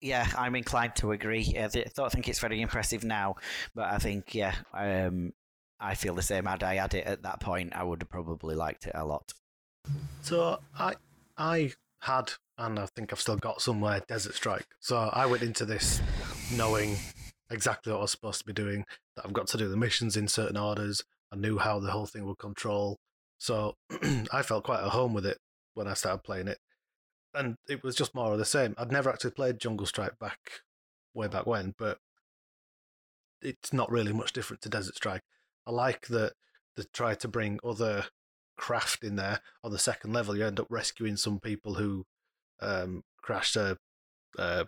yeah, I'm inclined to agree. I don't think it's very impressive now, but I think yeah, um, I feel the same. Had I had it at that point, I would have probably liked it a lot. So I I had and I think I've still got somewhere Desert Strike. So I went into this knowing exactly what I was supposed to be doing. That I've got to do the missions in certain orders. I knew how the whole thing would control. So I felt quite at home with it when I started playing it. And it was just more of the same. I'd never actually played Jungle Strike back way back when, but it's not really much different to Desert Strike. I like that they try to bring other craft in there. On the second level, you end up rescuing some people who um, crashed a, a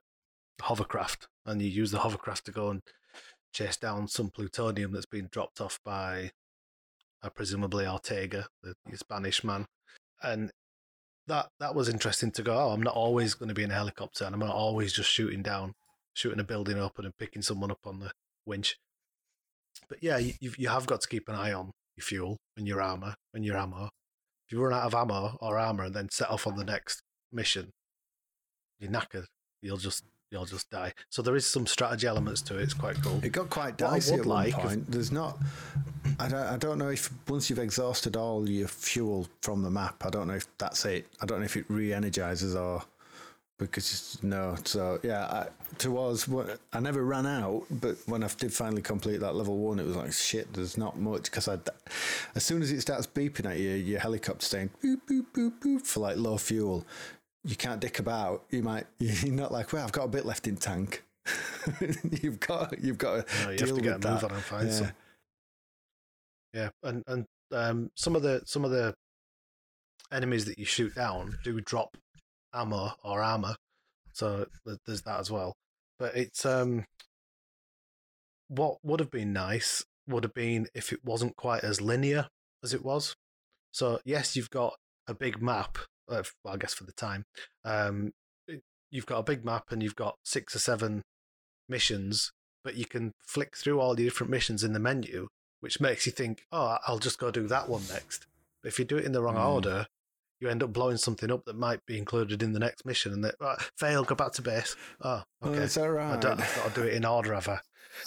hovercraft, and you use the hovercraft to go and chase down some plutonium that's been dropped off by uh, presumably Ortega, the, the Spanish man, and that that was interesting to go. Oh, I'm not always going to be in a helicopter, and I'm not always just shooting down, shooting a building up, and picking someone up on the winch. But yeah, you you've- got to keep an eye on your fuel and your armor and your ammo. If you run out of ammo or armor and then set off on the next mission, you're knackered. You'll just you'll just die. So there is some strategy elements to it. It's quite cool. It got quite dicey at one like if- point. There's not. I don't, I don't know if once you've exhausted all your fuel from the map, I don't know if that's it. I don't know if it re-energizes or because no. So yeah, I, towards what I never ran out, but when I did finally complete that level one, it was like shit. There's not much because I, as soon as it starts beeping at you, your helicopter saying boop boop boop boop for like low fuel. You can't dick about. You might. You're not like, well, I've got a bit left in tank. you've got. You've got to No, you deal have to get with a move that. on and find Yeah. some. Yeah, and and um, some of the some of the enemies that you shoot down do drop ammo or armor, so there's that as well. But it's um, what would have been nice would have been if it wasn't quite as linear as it was. So yes, you've got a big map. Well, I guess for the time, um, you've got a big map and you've got six or seven missions, but you can flick through all the different missions in the menu, which makes you think, oh, I'll just go do that one next. But if you do it in the wrong Mm. order, you end up blowing something up that might be included in the next mission, and that right, fail, go back to base. Oh, Oh, okay. is that I don't, I've got to do it in order, have I?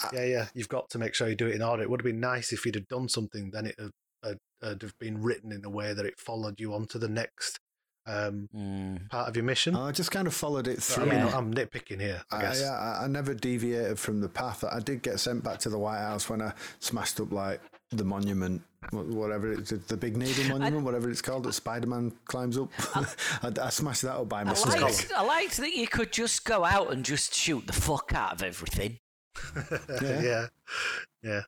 I- Yeah, yeah. You've got to make sure you do it in order. It would have been nice if you'd have done something, then it would had, had have been written in a way that it followed you on to the next um, Mm. part of your mission. I just kind of followed it But, through. I mean, Yeah. I'm nitpicking here, I I, guess. I, I never deviated from the path. I did get sent back to the White House when I smashed up like the monument, whatever it's the big needle monument, whatever it's called that Spider Man climbs up. I, I smashed that up by I mistake. liked, I liked that you could just go out and just shoot the fuck out of everything. Yeah. yeah, yeah.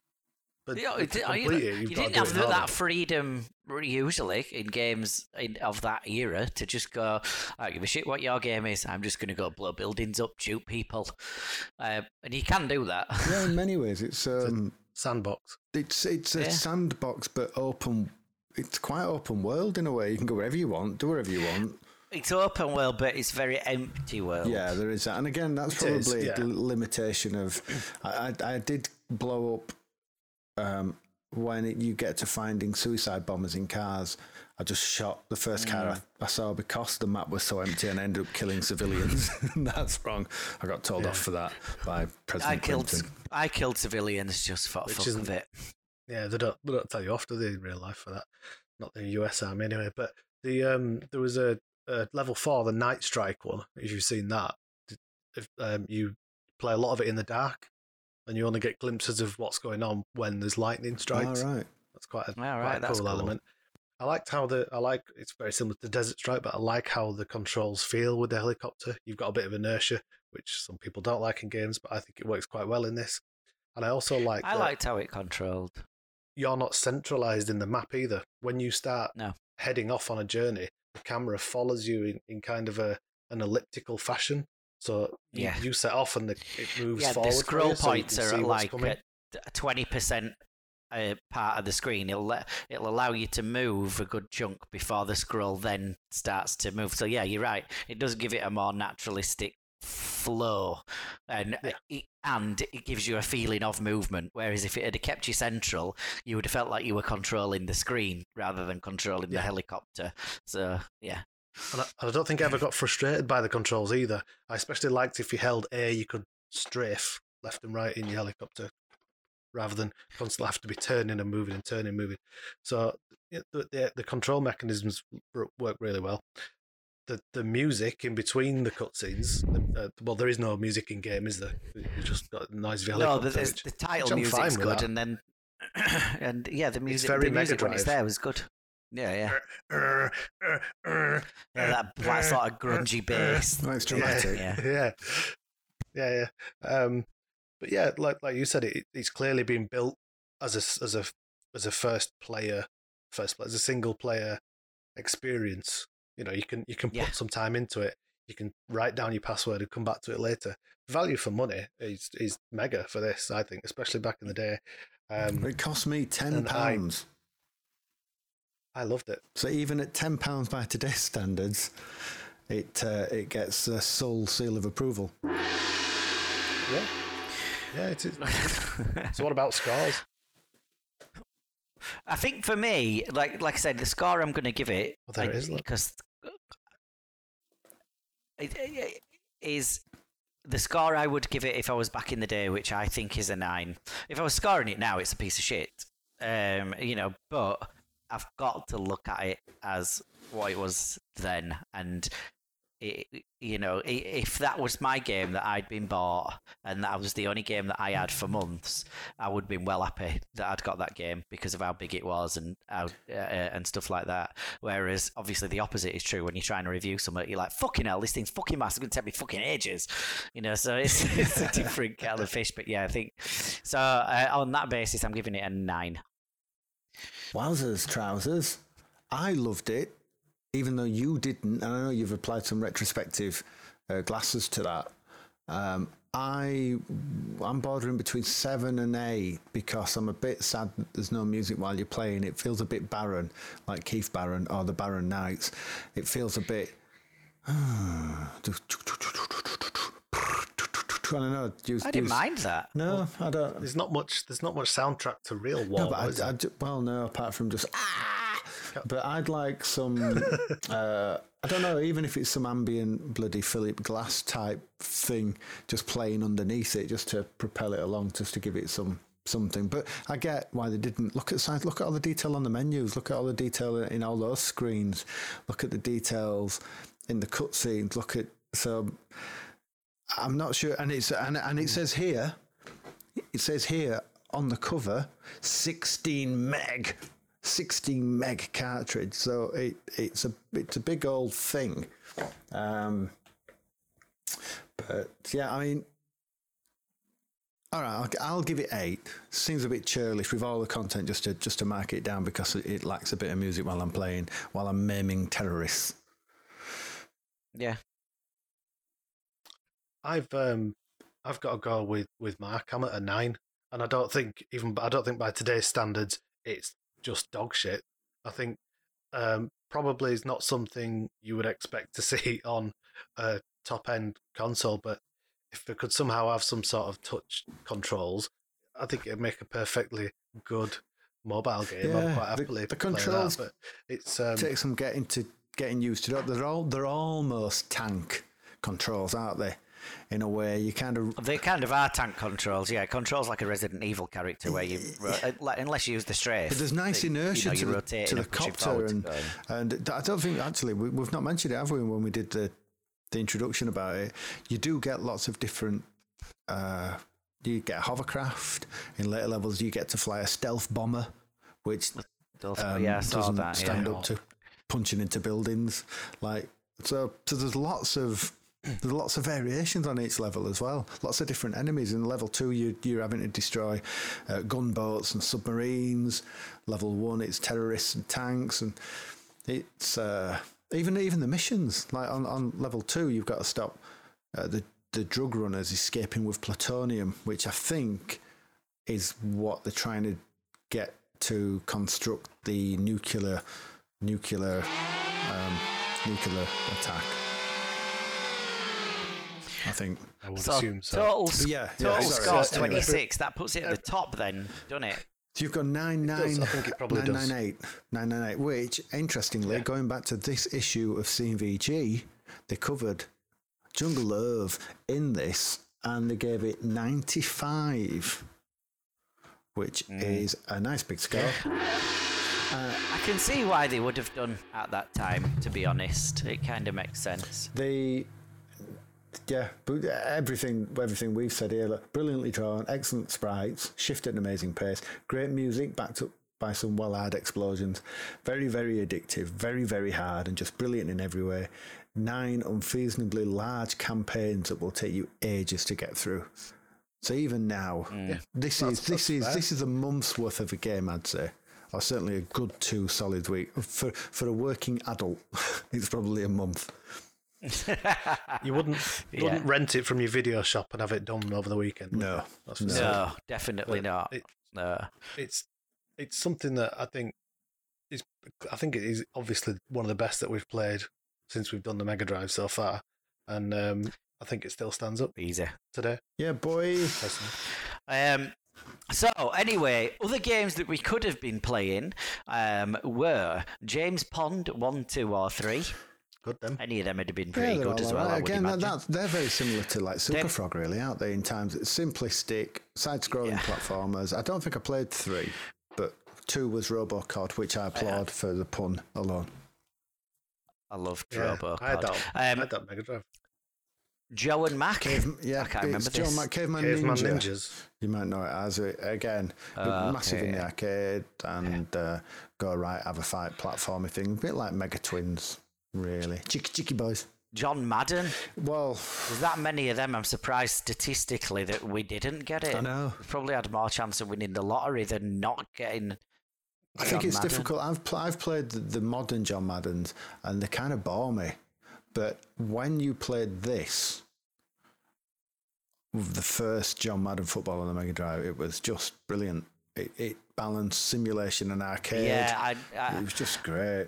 But You, know, to it- you, it, you you've got didn't have that, order. freedom usually in games in, of that era to just go, I don't give a shit what your game is. I'm just going to go blow buildings up, shoot people, uh, and you can do that. Yeah, in many ways, it's um, Sandbox. it's it's a Yeah. sandbox, but open. It's quite open world in a way. You can go wherever you want, do whatever you want. It's open world, but it's very empty world. Yeah, there is that, and again, that's It is, probably yeah. the limitation of. I, I, I did blow up um, when it, you get to finding suicide bombers in cars. I just shot the first car Mm. I, I saw because the map was so empty, and I ended up killing civilians. that's wrong. I got told off for that by President I killed. Clinton. I killed civilians just for the Which fuck isn't- of it. Yeah, they don't they don't tell you off, do they, in real life for that? Not the US Army anyway. But the um there was a, a level four, the Night Strike one. If you've seen that, if um you play a lot of it in the dark, and you only get glimpses of what's going on when there's lightning strikes. All right. That's quite a, All quite a cool, cool. element. I liked how the I like it's very similar to Desert Strike, but I like how the controls feel with the helicopter. You've got a bit of inertia, which some people don't like in games, but I think it works quite well in this. And I also like I liked how it controlled. you're not centralized in the map either. When you start No. heading off on a journey, the camera follows you in, in kind of a an elliptical fashion. So you, Yeah. you set off and the, it moves Yeah, forward. the scroll you so points are see at what's like twenty percent uh, part of the screen. It'll let, it'll allow you to move a good chunk before the scroll then starts to move. So yeah, you're right. It does give it a more naturalistic flow, and Yeah. it, and it gives you a feeling of movement. Whereas if it had kept you central, you would have felt like you were controlling the screen rather than controlling the helicopter. So yeah, And I, I don't think I ever got frustrated by the controls either. I especially liked if you held A, you could strafe left and right in your helicopter rather than constantly have to be turning and moving and turning and moving. So the, the, the control mechanisms work really well. The the music in between the cutscenes, uh, well, there is no music in game, is there? You just got a noise of no, the, which- the title I'm music's good, that. and then and yeah, the music, very the music when it's Drive. there was good. Yeah, yeah. Uh, uh, uh, Yeah, that, that sort of grungy bass. Well, it's dramatic. Yeah, Yeah. yeah, yeah, yeah. Um, but yeah, like like you said, it, it's clearly been built as a as a as a first player, first player, as a single player experience. You know, you can you can put Yeah. some time into it. You can write down your password and come back to it later. Value for money is is mega for this, I think, especially back in the day. Um, It cost me ten And I- pounds. I loved it. So even at ten pounds by today's standards, it uh, it gets a Sol seal of approval. Yeah, yeah. It is. so what about scores? I think for me, like like I said, the score I'm going to give it Oh, there it is, because it, it is the score I would give it if I was back in the day, which I think is a nine. If I was scoring it now, it's a piece of shit. Um, you know, but I've got to look at it as what it was then, and it, you know, if that was my game that I'd been bought and that was the only game that I had for months, I would have been well happy that I'd got that game because of how big it was and how uh, and stuff like that. Whereas obviously the opposite is true when you're trying to review something, you're like, "Fucking hell, this thing's fucking massive. It's gonna take me fucking ages," you know. So it's, it's a different kettle of fish. But yeah, I think so. Uh, on that basis, I'm giving it a nine. Wowzers, trousers! I loved it, even though you didn't, and I know you've applied some retrospective uh, glasses to that. Um, I I'm bordering between seven and eight because I'm a bit sad that there's no music while you're playing. It feels a bit barren, like Keith Barron or the Barron Knights. It feels a bit. I don't know. use- I didn't use- mind that. No, I don't. There's not much. There's not much soundtrack to real war. No, but I, I, well, no, apart from just ah. But I'd like some. uh, I don't know, even if it's some ambient bloody Philip Glass type thing, just playing underneath it, just to propel it along, just to give it some something. But I get why they didn't look at side. Look at all the detail on the menus. Look at all the detail in all those screens. Look at the details in the cutscenes. Look at so. I'm not sure, and it's and and it says here it says here on the cover 16 meg 16 meg cartridge so it it's a it's a big old thing um but yeah i mean All right, I'll, I'll give it eight. Seems a bit churlish with all the content just to just to mark it down because it, lacks a bit of music while I'm playing, while I'm maiming terrorists. Yeah. I've um I've got to go with with Mark. I'm at a nine, and I don't think even I don't think by today's standards it's just dog shit. I think um probably is not something you would expect to see on a top end console, but if it could somehow have some sort of touch controls, I think it'd make a perfectly good mobile game. Yeah, I'm quite the- happily the play that, controls but it's um, Takes some getting to getting used to. They're all they're almost tank controls, aren't they? In a way, you kind of They kind of are tank controls, yeah. Controls like a Resident Evil character where you, uh, like, unless you use the strafe. But there's nice you- you inertia know, to, the, to the copter, and, and I don't think actually we, we've not mentioned it, have we? When we did the the introduction about it, you do get lots of different. Uh, you get a hovercraft in later levels. You get to fly a stealth bomber, which um, yeah, doesn't that. stand yeah. up to punching into buildings. Like so, so there's lots of there's lots of variations on each level as well. Lots of different enemies. In level two, you, you're having to destroy uh, gunboats and submarines. Level one, it's terrorists and tanks, and it's uh, even even the missions. Like on, on level two, you've got to stop uh, the the drug runners escaping with plutonium, which I think is what they're trying to get to construct the nuclear nuclear um, nuclear attack. I think. I would So, assume so. total, s- Yeah, yeah, total sorry. score Anyway. 26. That puts it at the top then, doesn't it? So you've got nine does, nine I think it probably nine does. nine eight nine nine eight. Which, interestingly, Yeah. going back to this issue of CVG, they covered Jungle Love in this, and they gave it ninety five, which Mm. is a nice big score. I can see why they would have done at that time, to be honest. It kind of makes sense. The yeah, but uh, everything everything we've said here, look, brilliantly drawn, excellent sprites, shifted at an amazing pace, great music backed up by some well hard explosions, very very addictive, very very hard, and just brilliant in every way. Nine unseasonably large campaigns that will take you ages to get through. So even now, mm. this That's- is this that's is this is a month's worth of a game, I'd say. Or certainly a good two solid week for for a working adult. it's probably a month. You wouldn't you wouldn't rent it from your video shop and have it done over the weekend. No. That's no. certain. No, definitely But not. it- No. It's it's something that I think is I think it is obviously one of the best that we've played since we've done the Mega Drive so far, and um, I think it still stands up Easy. today. Yeah, boy. Um, so anyway, other games that we could have been playing um, were James Pond one, two, or three. Good then. Any of them would have been pretty they're good as well. alright. I would Again, that, that's, they're very similar to like Super They're- Frog, really, aren't they? In times it's simplistic, side-scrolling Yeah. platformers. I don't think I played three, but two was RoboCod, which I applaud for the pun alone. I love Yeah, Turbo. I had that. I Um, had that Mega Drive. Joe and Mac. Cave, yeah, I can't remember it's John this. Mac- Caveman, Caveman Ninja. Ninjas. You might know it as it again, but Ah, massive in the arcade and uh, go right, have a fight, platformy thing, a bit like Mega Twins, really. Chiki Chiki Boys. John Madden. Well, There's that many of them. I'm surprised statistically that we didn't get it. I know. We probably had more chance of winning the lottery than not getting. I think it's Madden. difficult. I've pl- I've played the, the modern John Maddens, and they kind of bore me. But when you played this, with the first John Madden football on the Mega Drive, it was just brilliant. It, it balanced simulation and arcade. Yeah, I, I, it was just great.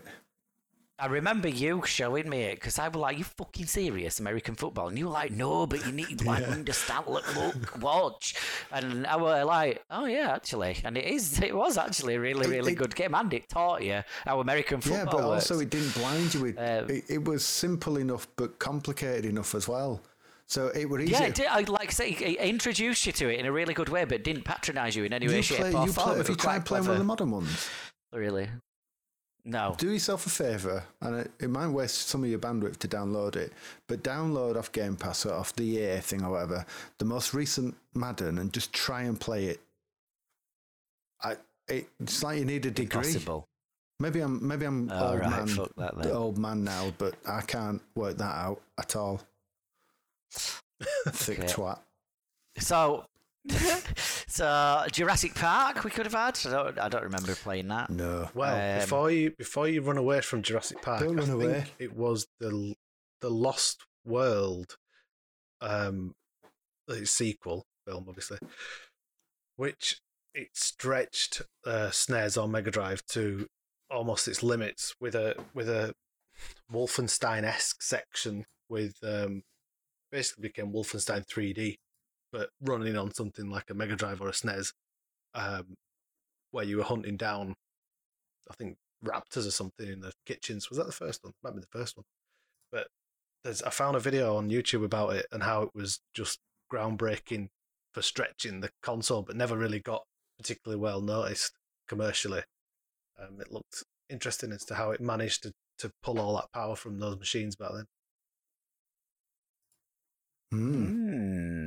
I remember you showing me it because I was like, "You fucking serious, American football?" And you were like, "No, but you need to like understand, look, look, watch." And I was like, "Oh yeah, actually," and it is. It was actually a really, It- really it- good game, and it taught you how American football Yeah, but also it didn't blind you. With, Uh, it, it was simple enough, but complicated enough as well. So it would easy. yeah, it did. I like I say, it it introduced you to it in a really good way, but didn't patronise you in any way, you shape, or you form. play, have you tried playing one of the modern ones? Really? No. do yourself a favour, and it, it might waste some of your bandwidth to download it, but download off Game Pass or off the EA thing or whatever, the most recent Madden, and just try and play it. I, it, it's like you need a degree. Impossible. Maybe I'm maybe I'm All old right, man, that old man now, but I can't work that out at all. Thick Okay. twat. So so Jurassic Park we could have had. I don't, I don't remember playing that. No. Well, Um, before you before you run away from Jurassic Park, Don't I run away. think it was the the Lost World, um, the sequel film, obviously, which it stretched uh, SNES on Mega Drive to almost its limits with a with a Wolfenstein esque section with um, basically became Wolfenstein 3D, but running on something like a Mega Drive or a SNES, um, where you were hunting down, I think raptors or something in the kitchens. Was that the first one? Might be the first one. But there's I found a video on YouTube about it and how it was just groundbreaking for stretching the console, but never really got particularly well noticed commercially. Um, it looked interesting as to how it managed to, to pull all that power from those machines back then. Hmm.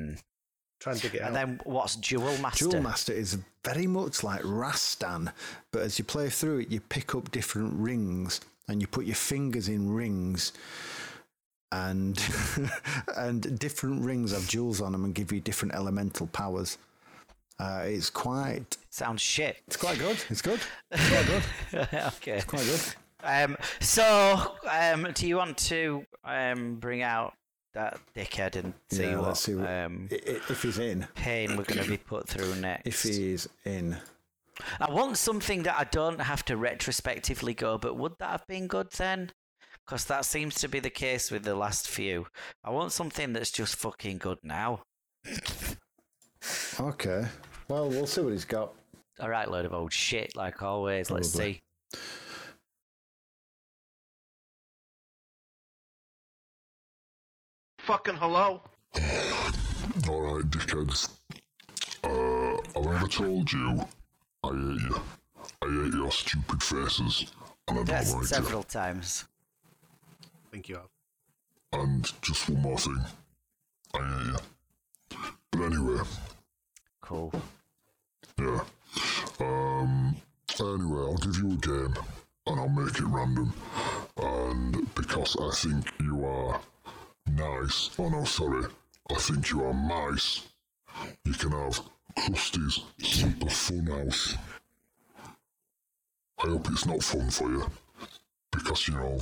Try and dig it out. And then what's Duel Master? Duel Master is very much like Rastan, but as you play through it, you pick up different rings and you put your fingers in rings, and and different rings have jewels on them and give you different elemental powers. Uh, it's quite Sounds shit. it's quite good. It's good. It's quite good. okay. It's quite good. Um, so, um, do you want to um, bring out that dickhead and see Yeah, what, see what- um, If he's in, pain we're going to be put through next? if he's in, I want something that I don't have to retrospectively go, but would that have been good then? Because that seems to be the case with the last few. I want something that's just fucking good now. okay. Well, we'll see what he's got. All right, load of old shit, like always. Let's see. Fucking hello? Alright, dickheads. Uh, I've I ever told you I hate you? I hate your stupid faces, and I don't Yes, like several times. Thank you have. you. And just one more thing. I hate you. But anyway, Cool. yeah. Um, anyway, I'll give you a game, and I'll make it random. And because I think you are nice, oh no, sorry, I think you are mice, you can have Krusty's Super Fun House. I hope it's not fun for you, because you know,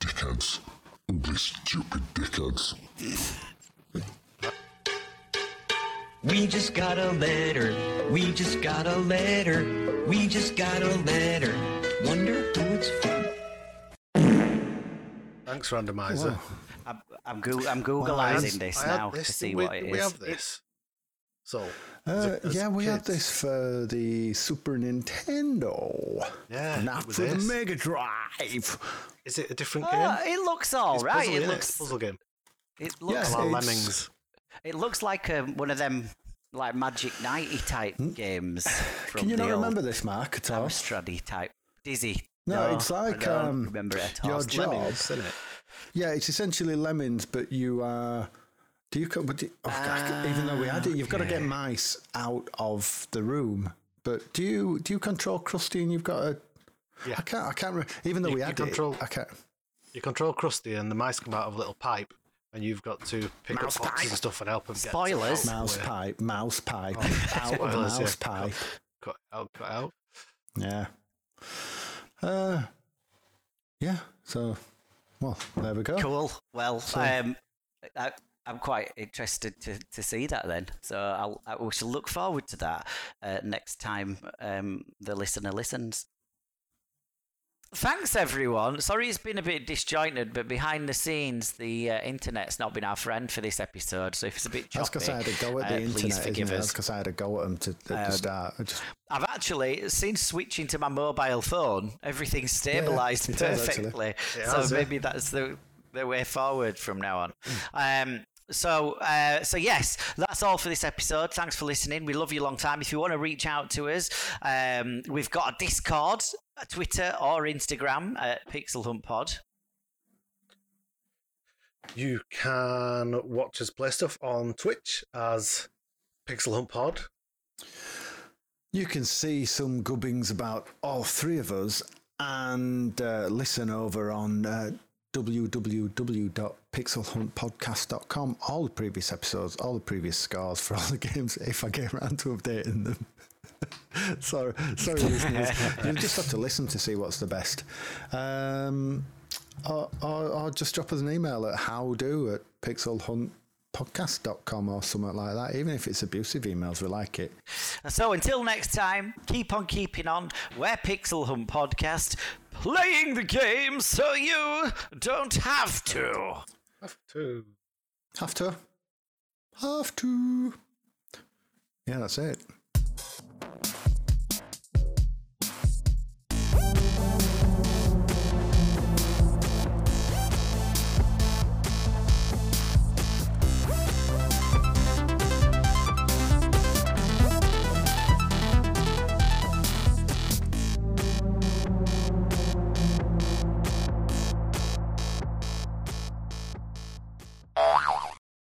dickheads, ugly, stupid dickheads. We just got a letter. We just got a letter. We just got a letter. Wonder who it's from. Thanks, randomizer. Wow. I'm, go- I'm Googleizing had- this now this. to see we, what it is. We have this. So, Uh, as- as yeah, we had this for the Super Nintendo. Yeah, Not for the. Mega Drive. Is it a different Ah, game? it looks all It's right. puzzle, It looks. Puzzle game. It looks. Yes, A la it's- Lemmings. It looks like um, one of them like Magic Nighty type games. From Hmm? Can you not remember this, Mark, at all? Amstrad type. Dizzy. No, it's like, um, remember it at all. your It's job- isn't it? Yeah, it's essentially lemons, but you are. Do you? co- But do, oh, God, even though we had it, you've got to get mice out of the room. But do you do you control Krusty and you've got a? Yeah. I can't. I can't. Re- even though You- we you had control- it, I can't. You control Krusty, and the mice come out of a little pipe, and you've got to pick Mouse up boxes pipe. and stuff and help them get Spoilers. Out Mouse where- pipe, mouse pipe, Oh, out of spoilers, yeah. mouse pipe. Cut out, cut out. Yeah. Uh. Yeah. So, well, there we go. Cool. Well, So- um, I, I'm quite interested to, to see that then. So I'll, I we shall look forward to that uh, next time um, the listener listens. Thanks, everyone. Sorry it's been a bit disjointed, but behind the scenes, the uh, internet's not been our friend for this episode. So if it's a bit That's choppy, because I had a go at the uh, internet. forgive us. because I had a go at them to, at the Um, start. I just, I've actually, since switching to my mobile phone, everything's stabilised actually. perfectly. So has, yeah. maybe that's the the way forward from now on. Um, so, uh, so yes, that's all for this episode. Thanks for listening. We love you a long time. If you want to reach out to us, um, we've got a Discord, a Twitter, or Instagram at Pixel Hunt Pod. You can watch us play stuff on Twitch as Pixel Hunt Pod. you can see some gubbings about all three of us and uh, listen over on uh, www.pixelhuntpodcast.com. All the previous episodes, all the previous scores for all the games, if I get around to updating them. sorry, sorry, listeners. You'll just have to listen to see what's the best. Um, or, or, or just drop us an email at howdo at pixelhuntpodcast.com or something like that. Even if it's abusive emails, we like it. So until next time, keep on keeping on. We're Pixel Hunt Podcast, playing the game so you don't have to. Have to. Have to. Have to. Yeah, that's it.